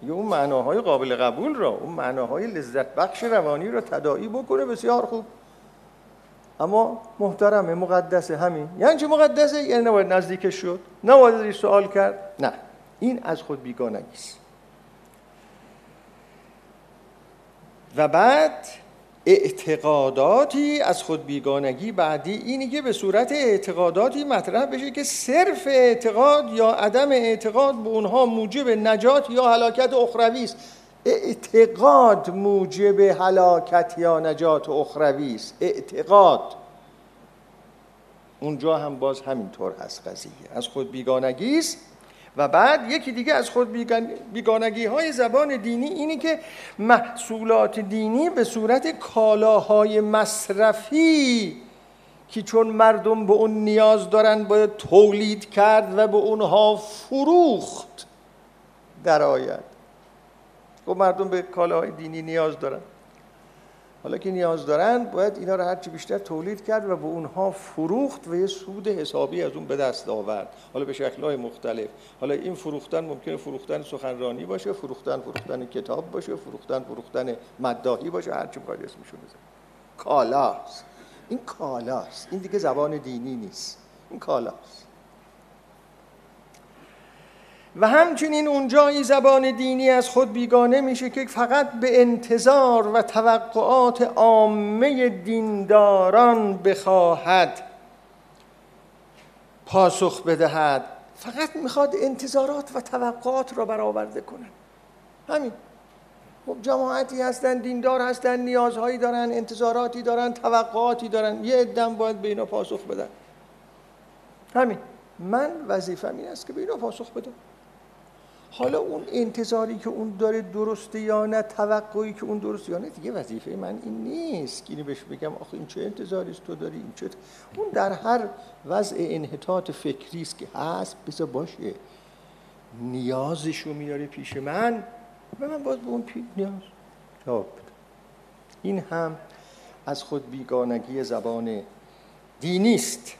یا اون معناهای قابل قبول را اون معناهای لذت بخش روانی را تداعی بکنه. بسیار خوب. اما محترمه مقدسه همین. یعنی چه مقدسه یعنی نباید نزدیکش شد. نباید سوال کرد. نه. این از خود بیگانگی است. و بعد اعتقاداتی از خود بیگانگی بعدی اینی که به صورت اعتقاداتی مطرح بشه که صرف اعتقاد یا عدم اعتقاد به اونها موجب نجات یا هلاکت اخروی است. اعتقاد موجب هلاکت یا نجات اخروی است. اعتقاد. اونجا هم باز همینطور هست قضیه. از خود بیگانگی است. و بعد یکی دیگه از خود بیگانگی های زبان دینی اینی که محصولات دینی به صورت کالاهای مصرفی که چون مردم به اون نیاز دارن باید تولید کرد و به اونها فروخت درآید خب مردم به کالاهای دینی نیاز دارن. حالا که نیاز دارن باید اینا رو هرچی بیشتر تولید کرد و به اونها فروخت و یه سود حسابی از اون به دست آورد. حالا به شکلهای مختلف. حالا این فروختن ممکنه فروختن سخنرانی باشه فروختن فروختن کتاب باشه فروختن فروختن مداهی باشه هرچی بخواید اسمشون بزن کالاست. این کالاست. این دیگه زبان دینی نیست. این کالاست. و همچنین اونجایی زبان دینی از خود بیگانه میشه که فقط به انتظار و توقعات عامه دینداران بخواهد پاسخ بدهد. فقط می‌خواد انتظارات و توقعات را برآورده کنه. همین. خب جماعتی هستن دیندار هستن نیازهایی دارن انتظاراتی دارن توقعاتی دارن. یه عدم باید به اینا پاسخ بدن. همین. من وظیفم این است که به اینا پاسخ بدم. حالا اون انتظاری که اون داره درسته یا نه توقعی که اون درسته یا نه دیگه وظیفه من این نیست اینو بهش بگم آخه این چه انتظاری است تو داری؟ این چه اون در هر وضع انحطاط فکری است که هست بذار باشه. نیازشو میاره پیش من و من باز به اون نیاز. جواب بدم این هم از خود بیگانگی زبان دینی است.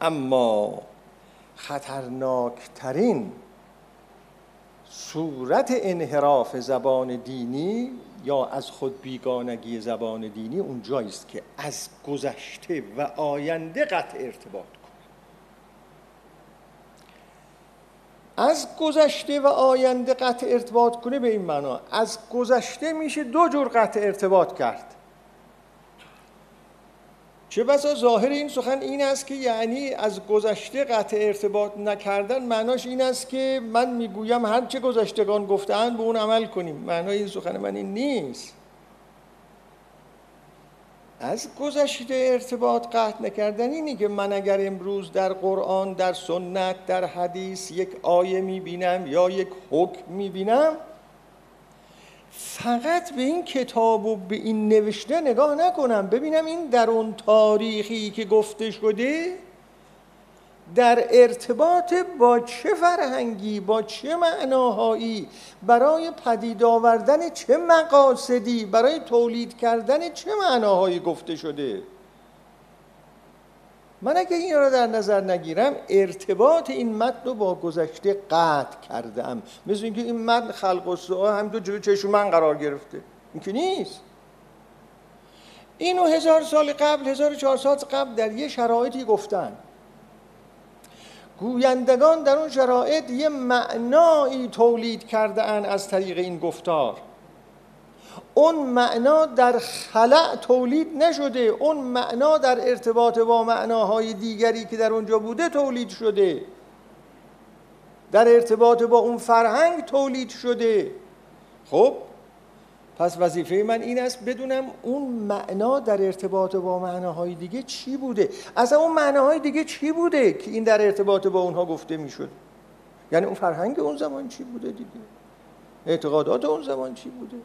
اما خطرناکترین صورت انحراف زبان دینی یا از خود بیگانگی زبان دینی اونجایی است که از گذشته و آینده قطع ارتباط کنه. از گذشته و آینده قطع ارتباط کنه به این معنا. از گذشته میشه دو جور قطع ارتباط کرد. چه بسا ظاهر این سخن این است که یعنی از گذشته قطع ارتباط نکردن معناش این است که من می‌گویم هر چه گذشتگان گفتن به اون عمل کنیم. معنای این سخن من این نیست. از گذشته ارتباط قطع نکردن اینی که من اگر امروز در قرآن در سنت در حدیث یک آیه می‌بینم یا یک حکم می‌بینم فقط به این کتاب و به این نوشته نگاه نکنم. ببینم این در اون تاریخی که گفته شده در ارتباط با چه فرهنگی با چه معناهایی برای پدید آوردن چه مقاصدی برای تولید کردن چه معناهایی گفته شده؟ من اگه این را در نظر نگیرم ارتباط این متن رو با گذشته قطع کردم. مثل اینکه این متن خلق و سعا هم دو جلو چشم من قرار گرفته. این که نیست. اینو هزار سال قبل هزار چهار سال قبل در یه شرایطی گفتن. گویندگان در اون شرایط یه معنایی تولید کرده از طریق این گفتار. اون معنا در خلع تولید نشده. اون معنا در ارتباط با معناهای دیگری که در اونجا بوده تولید شده. در ارتباط با اون فرهنگ تولید شده. خب پس وظیفه من این است بدونم اون معنا در ارتباط با معناهای دیگه چی بوده. اصلا اون معناهای دیگه چی بوده که این در ارتباط با اونها گفته می‌شد؟ یعنی اون فرهنگ اون زمان چی بوده دیگه؟ اعتقادات اون زمان چی بوده؟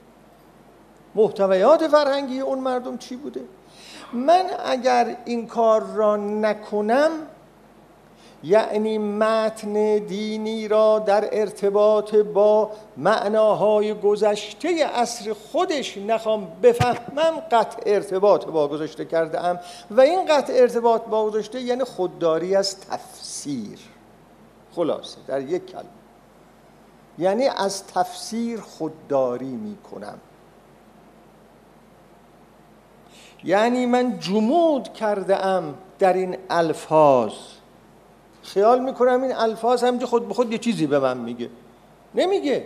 محتویات فرهنگی اون مردم چی بوده؟ من اگر این کار را نکنم یعنی متن دینی را در ارتباط با معناهای گذشته اصر خودش نخوام بفهمم قطع ارتباط با گذشته کرده ام و این قطع ارتباط با گذشته یعنی خودداری از تفسیر. خلاصه در یک کلمه. یعنی از تفسیر خودداری می کنم یعنی من جمود کرده ام در این الفاظ. خیال می‌کنم این الفاظ همینجا خود به خود یه چیزی به من میگه. نمیگه.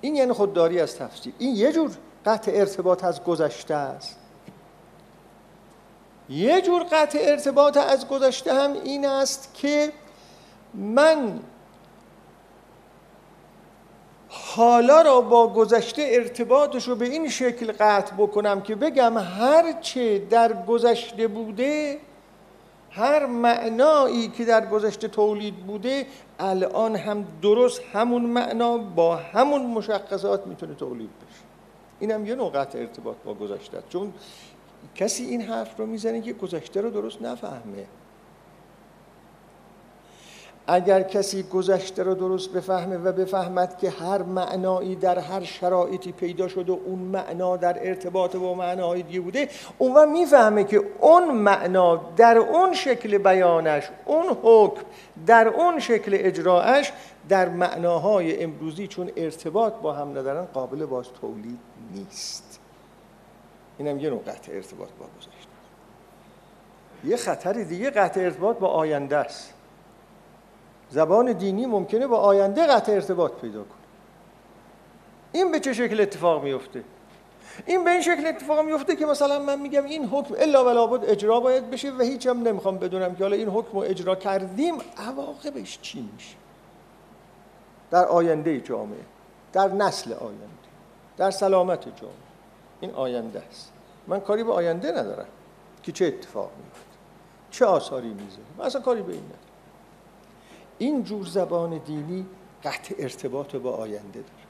این یعنی خودداری از تفسیر. این یه جور قطع ارتباط از گذشته است. یه جور قطع ارتباط از گذشته هم این است که من حالا را با گذشته ارتباطش رو به این شکل قطع بکنم که بگم هر چه در گذشته بوده هر معنایی که در گذشته تولید بوده الان هم درست همون معنا با همون مشخصات می‌تونه تولید بشه. اینم یه نوع قطع ارتباط با گذشته چون کسی این حرف رو می‌زنه که گذشته رو درست نفهمه. اگر کسی گذشته رو درست بفهمه و بفهمد که هر معنایی در هر شرایطی پیدا شده و اون معنا در ارتباط با معناهای دیگه بوده اون می‌فهمه که اون معنا در اون شکل بیانش اون حکم در اون شکل اجراعش در معناهای امروزی چون ارتباط با هم ندارن قابل باز تولید نیست. اینم یه نوع قطع ارتباط با گذشته. یه خطر دیگه قطع ارتباط با آینده است. زبان دینی ممکنه با آینده قطع ارتباط پیدا کنه. این به چه شکل اتفاق میفته؟ این به این شکل اتفاق میفته که مثلا من میگم این حکم الا ولا بود اجرا باید بشه و هیچ هم نمی‌خوام بدونم که حالا این حکم رو اجرا کردیم عواقبش چی میشه؟ در آینده جامعه در نسل آینده در سلامت جامعه. این آینده است. من کاری به آینده ندارم که چه اتفاق میفته چه آثاری می‌ذاره. من اصلا کاری به این ندارم. این جور زبان دینی قطع ارتباط با آینده داره.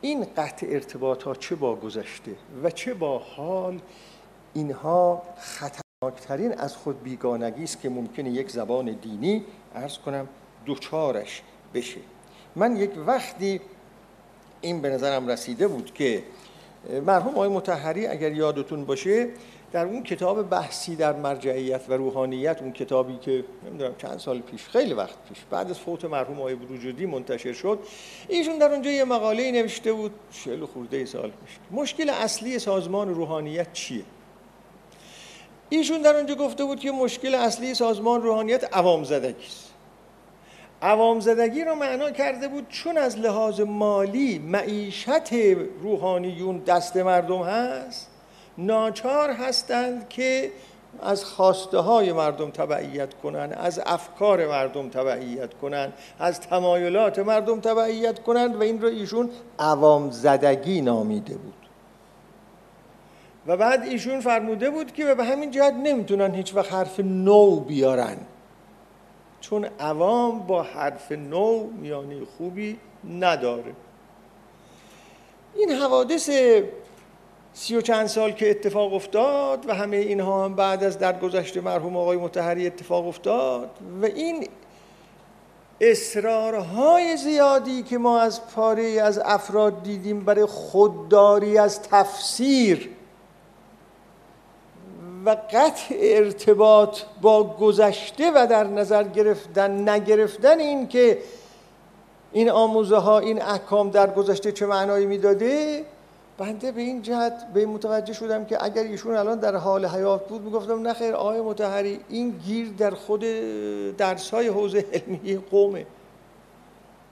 این قطع ارتباط ها چه با گذشته و چه با حال اینها خطرناکترین از خود بیگانگی است که ممکنه یک زبان دینی ارز کنم دوچارش بشه. من یک وقتی این به نظرم رسیده بود که مرحوم آقای متحری اگر یادتون باشه در اون کتاب بحثی در مرجعیت و روحانیت اون کتابی که نمی‌دونم چند سال پیش خیلی وقت پیش بعد از فوت مرحوم آقای بروجردی منتشر شد ایشون در اونجا یه مقاله نوشته بود 40 خورده سال پیش مشکل اصلی سازمان روحانیت چیه؟ ایشون در اونجا گفته بود که مشکل اصلی سازمان روحانیت عوام زدگی است. عوام زدگی رو معنا کرده بود چون از لحاظ مالی معیشت روحانیون دست مردم هست ناچار هستند که از خواسته های مردم تبعیت کنند از افکار مردم تبعیت کنند از تمایلات مردم تبعیت کنند و این رو ایشون عوام زدگی نامیده بود. و بعد ایشون فرموده بود که به همین جهت نمی‌تونن هیچ وقت حرف نو بیارن. چون عوام با حرف نو میانی خوبی نداره. این حوادث سی و چند سال که اتفاق افتاد و همه اینها هم بعد از درگذشت مرحوم آقای متحری اتفاق افتاد و این اصرارهای زیادی که ما از پاره از افراد دیدیم برای خودداری از تفسیر و قطع ارتباط با گذشته و در نظر گرفتن نگرفتن این که این آموزه ها این احکام در گذشته چه معنایی می‌داده؟ بنده به این جهت به متوجه شدم که اگر ایشون الان در حال حیات بود می‌گفتم نه خیر آقای متحری این گیر در خود درس های حوزه علمی قومه.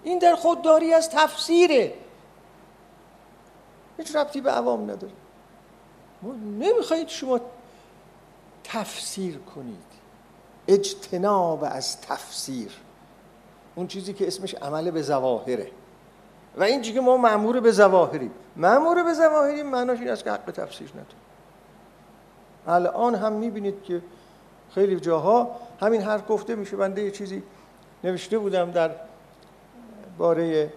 این در خودداری از تفسیره. هیچ ربطی به عوام نداره. ما نمی‌خواید شما تفسیر کنید. اجتناب از تفسیر. اون چیزی که اسمش عمل به زواهره و این که ما معمور به زواهریم معمور به زواهریم معناش این است که حق تفسیر نداریم الان هم می‌بینید که خیلی جاها همین حرف گفته میشه. بنده یه چیزی نوشته بودم در باره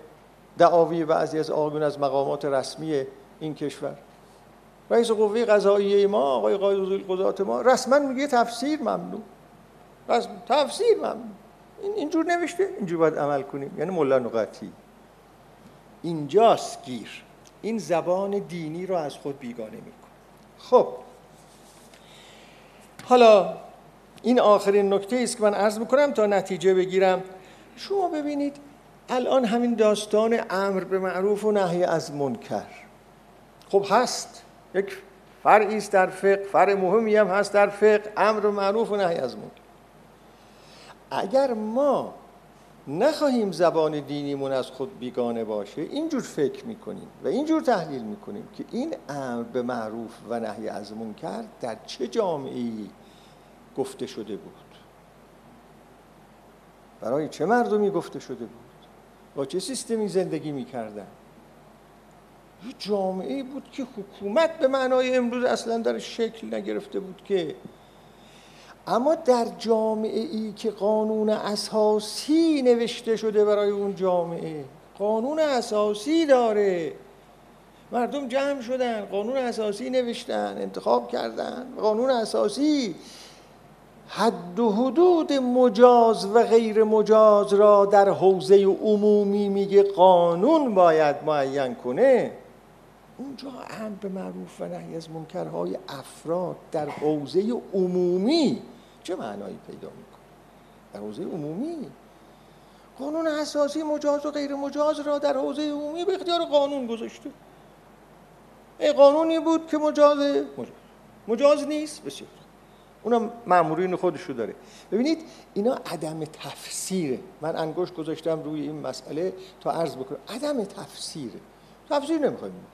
دعاوی بعضی از آقایون از مقامات رسمی این کشور. رئیس قوه قضاییه ما آقای قاضی قضات ما رسما میگه تفسیر ممنوع. رسم تفسیر ممنوع. این اینجور نوشته اینجور باید عمل کنیم. یعنی مولا نقطی. اینجاست گیر. این زبان دینی رو از خود بیگانه میکن. خب. حالا این آخرین نکته است که من عرض می‌کنم تا نتیجه بگیرم. شما ببینید الان همین داستان امر به معروف و نهی از منکر. خب هست. یک فرعی است در فقه فرع مهمی هم هست در فقه امر به معروف و نهی از منکر. اگر ما نخواهیم زبان دینیمون از خود بیگانه باشه اینجور فکر می‌کنیم و اینجور تحلیل می‌کنیم که این امر به معروف و نهی از منکر در چه جامعه گفته شده بود؟ برای چه مردمی گفته شده بود؟ با چه سیستمی زندگی می‌کردن؟ یه جامعه بود که حکومت به معنای امروز اصلا در شکل نگرفته بود که اما در جامعه ای که قانون اساسی نوشته شده برای اون جامعه. قانون اساسی داره. مردم جمع شدن قانون اساسی نوشتن انتخاب کردن. قانون اساسی حد و حدود مجاز و غیر مجاز را در حوزه عمومی میگه قانون باید معین کنه. اونجا هم به معروف و نهی از منکرهای افراد در حوزه عمومی چه معنایی پیدا می‌کنه؟ در حوزه عمومی؟ قانون اساسی مجاز و غیر مجاز را در حوزه عمومی به اختیار قانون گذاشته. ای قانونی بود که مجاز مجاز, مجاز نیست بسیار. اونم مامورین خودشو داره. ببینید اینا عدم تفسیره. من انگشت گذاشتم روی این مسئله تا عرض بکنم. عدم تفسیره. تفسیر نمی‌خوایم.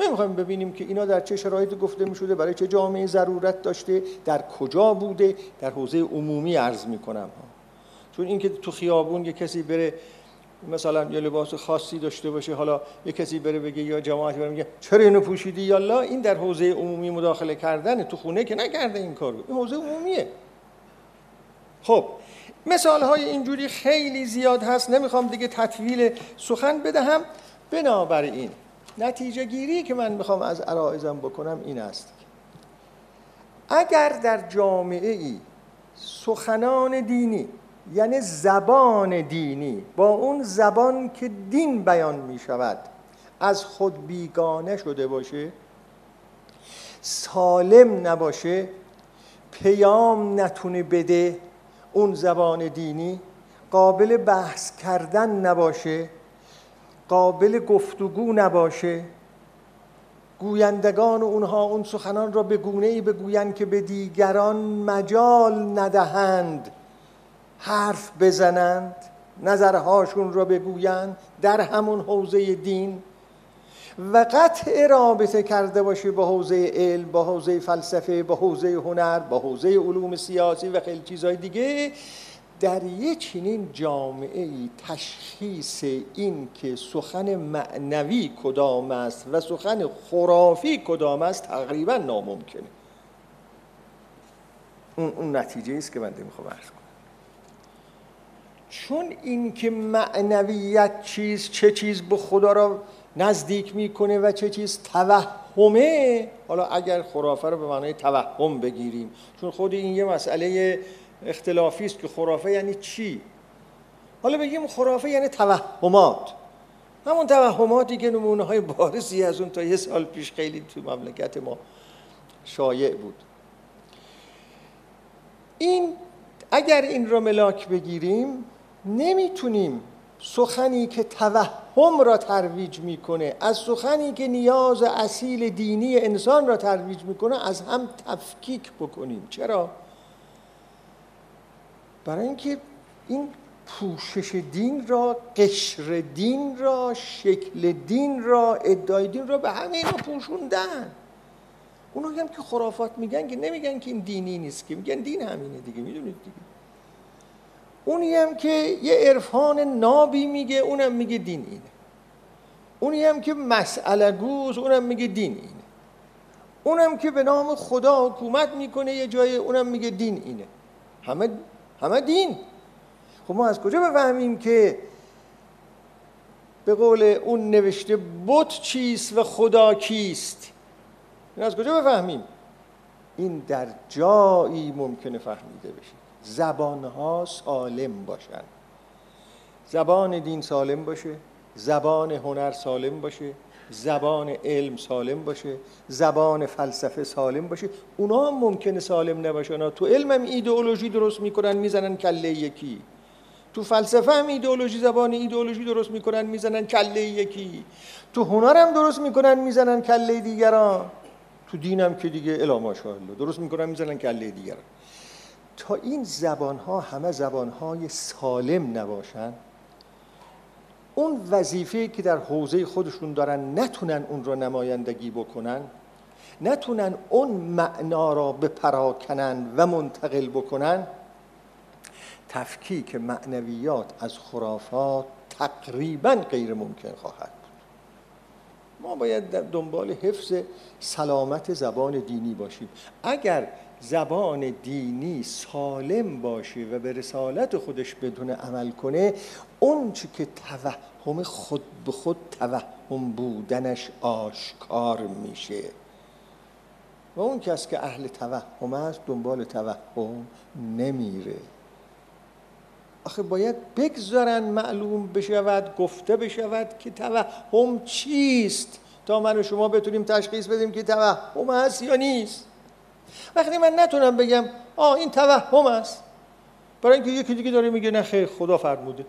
نمی‌خوایم ببینیم که اینا در چه شرایطی گفته می شده برای چه جامعه ضرورت داشته در کجا بوده در حوزه عمومی عرض می‌کنم چون اینکه تو خیابون یه کسی بره مثلا یه لباس خاصی داشته باشه حالا یه کسی بره بگه یا جماعتی بره میگه چرا اینو پوشیدی؟ یالا این در حوزه عمومی مداخله کردن تو خونه که نکرده این کارو. این حوزه عمومیه. خب مثال های اینجوری خیلی زیاد هست نمی‌خوام دیگه تطویل سخن بدهم. بنابراین نتیجه گیری که من می‌خوام از عرائزم بکنم این است. اگر در جامعه ای سخنان دینی یعنی زبان دینی با اون زبان که دین بیان می شود از خود بیگانه شده باشه سالم نباشه پیام نتونه بده اون زبان دینی قابل بحث کردن نباشه قابل گفتگو نباشه. گویندگان اونها اون سخنان را به گونه ای بگویند که به دیگران مجال ندهند. حرف بزنند نظرهاشون را بگویند در همون حوزه دین. و قطع رابطه کرده باشه با حوزه علم با حوزه فلسفه با حوزه هنر با حوزه علوم سیاسی و خیلی چیزهای دیگه. در یک چنین جامعه ای تشخیص این که سخن معنوی کدام است و سخن خرافی کدام است تقریبا ناممکنه. اون, اون نتیجه است که من می‌خوام عرض کنم. چون این که معنویت چیز چه چیز به خدا را نزدیک می‌کنه و چه چیز توهمه حالا اگر خرافه رو به معنای توهم بگیریم چون خود این یه مسئله اختلافی است که خرافه یعنی چی؟ حالا بگیم خرافه یعنی توهمات. همون توهماتی که نمونه های بارزی از اون تا یه سال پیش خیلی تو مملکت ما شایع بود. این اگر این را ملاک بگیریم نمی‌تونیم سخنی که توهم را ترویج می‌کنه از سخنی که نیاز اصیل دینی انسان را ترویج می‌کنه از هم تفکیک بکنیم. چرا؟ برای اینکه این پوشش دین را قشر دین را شکل دین را ادعای دین را به همه اینا پوشوندن. اونا هم که خرافات میگن که نمیگن که این دینی نیست که میگن دین همینه دیگه می‌دونید دیگه. اونی هم که یه عرفان نابی میگه اونم میگه دین اینه. اونی هم که مسئله گوز اونم میگه دین اینه. اونم که به نام خدا حکومت می‌کنه یه جای اونم میگه دین اینه. همه همه دین. خب ما از کجا بفهمیم که به قول اون نوشته بت چیست و خدا کیست؟ این از کجا بفهمیم؟ این در جایی ممکنه فهمیده بشه. زبانها سالم باشن. زبان دین سالم باشه. زبان هنر سالم باشه. زبان علم سالم باشه زبان فلسفه سالم باشه. اونا هم ممکنه سالم نباشن. تو علم هم ایدئولوژی درست می‌کنن می‌زنن کله یکی. تو فلسفه هم ایدئولوژی زبان ایدئولوژی درست می‌کنن می‌زنن کله یکی. تو هنر هم درست می‌کنن می‌زنن کله دیگران. تو دین هم که دیگه الا ماشاءالله درست می‌کنن می‌زنن کله دیگران. تا این زبان ها همه زبان های سالم نباشن اون وظیفه که در حوزه خودشون دارن نتونن اون را نمایندگی بکنن نتونن اون معنا را بپراکنن و منتقل بکنن تفکیک معنویات از خرافات تقریبا غیر ممکن خواهد بود. ما باید در دنبال حفظ سلامت زبان دینی باشیم. اگر زبان دینی سالم باشه و به رسالت خودش بدون عمل کنه اون که توهم خود به خود توهم بودنش آشکار میشه. و اون کس که اهل توهم است دنبال توهم نمیره. آخه باید بگذارن معلوم بشود گفته بشود که توهم چیست تا من و شما بتونیم تشخیص بدیم که توهم هست یا نیست. وقتی من نتونم بگم آه این توهم است. برای اینکه یکی دیگه داره میگه نه خیر خدا فرموده.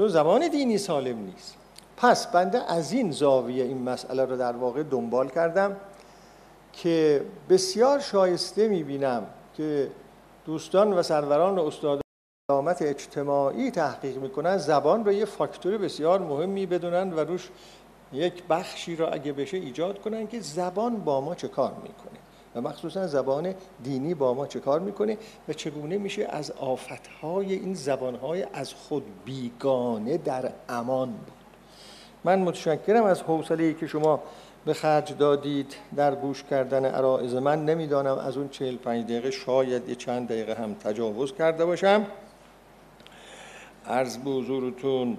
چون زبان دینی سالم نیست. پس بنده از این زاویه این مسئله رو در واقع دنبال کردم که بسیار شایسته می‌بینم که دوستان و سروران و استادان سلامت اجتماعی تحقیق می‌کنن زبان رو یه فاکتور بسیار مهمی بدونن و روش یک بخشی را اگه بشه ایجاد کنن که زبان با ما چه کار می‌کنه. و مخصوصا زبان دینی با ما چه کار می‌کنه و چگونه میشه از آفتهای این زبانهای از خود بیگانه در امان بود من متشکرم از حوصله که شما به خرج دادید در گوش کردن عرائز من. نمی‌دانم از اون چهل پنج دقیقه شاید یه چند دقیقه هم تجاوز کرده باشم. عرض به حضورتون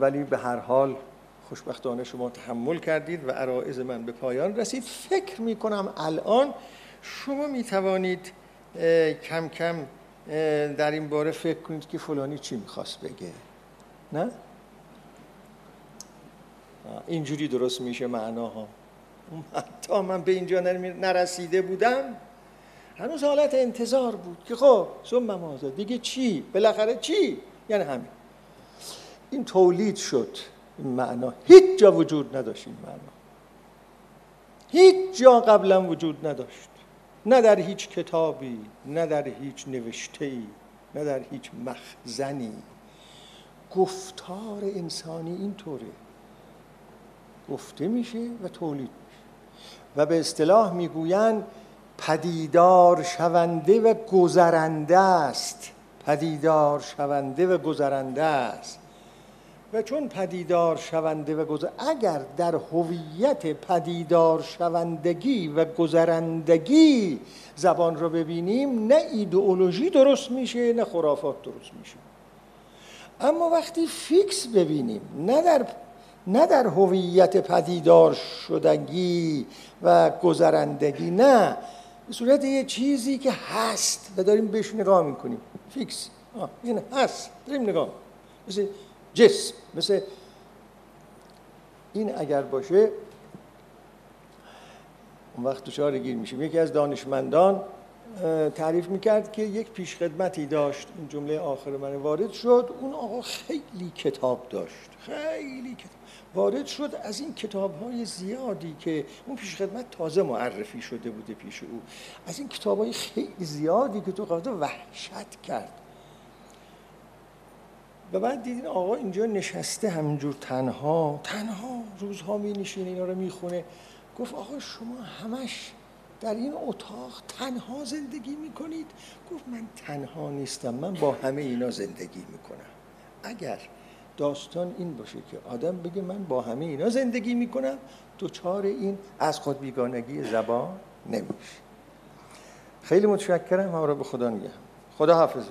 ولی به هر حال خوشبختانه شما تحمل کردید و عرائز من به پایان رسید. فکر می کنم الان شما می توانید کم کم در این باره فکر کنید که فلانی چی می‌خواست بگه. نه؟ اینجوری درست میشه معناها حتی من به اینجا نرسیده بودم. هنوز حالت انتظار بود که خب ثم مازه دیگه چی؟ بالاخره چی؟ یعنی همین. این تولید شد. این معنا. هیچ جا وجود نداشت این معنا. هیچ جا قبلا وجود نداشت. نه در هیچ کتابی نه در هیچ نوشته ای نه در هیچ مخزنی. گفتار انسانی اینطوره. گفته میشه و تولید میشه. و به اصطلاح می‌گویند پدیدار شونده و گذرنده است. پدیدار شونده و گذرنده است. و چون پدیدار شونده و گذر اگر در هویت پدیدار شوندگی و گذرندگی زبان رو ببینیم نه ایدئولوژی درست میشه نه خرافات درست میشه. اما وقتی fix ببینیم نه در نه در هویت پدیدار شدگی و گذرندگی نه. به صورت یه چیزی که هست و داریم بهش نگاه می‌کنیم. fix. آه این هست. داریم نگاه مثل جسم. مثل این اگر باشه اون وقت دچار گیر میشیم. یکی از دانشمندان تعریف می‌کرد که یک پیشخدمتی داشت. این جمله آخر من وارد شد. اون آقا خیلی کتاب داشت. خیلی کتاب. وارد شد از این کتاب های زیادی که اون پیشخدمت تازه معرفی شده بوده پیش او. از این کتاب های خیلی زیادی که تو قاعده وحشت کرد. و بعد دیدین آقا اینجا نشسته همینجور تنها تنها روزها می نشینه اینا رو می‌خونه. گفت آقا شما همش در این اتاق تنها زندگی می‌کنید؟ گفت من تنها نیستم من با همه اینا زندگی می‌کنم. اگر داستان این باشه که آدم بگه من با همه اینا زندگی می‌کنم دوچار این از خود بیگانگی زبان نمیشه. خیلی متشکرم ما رو به خدا میگم خدا حافظ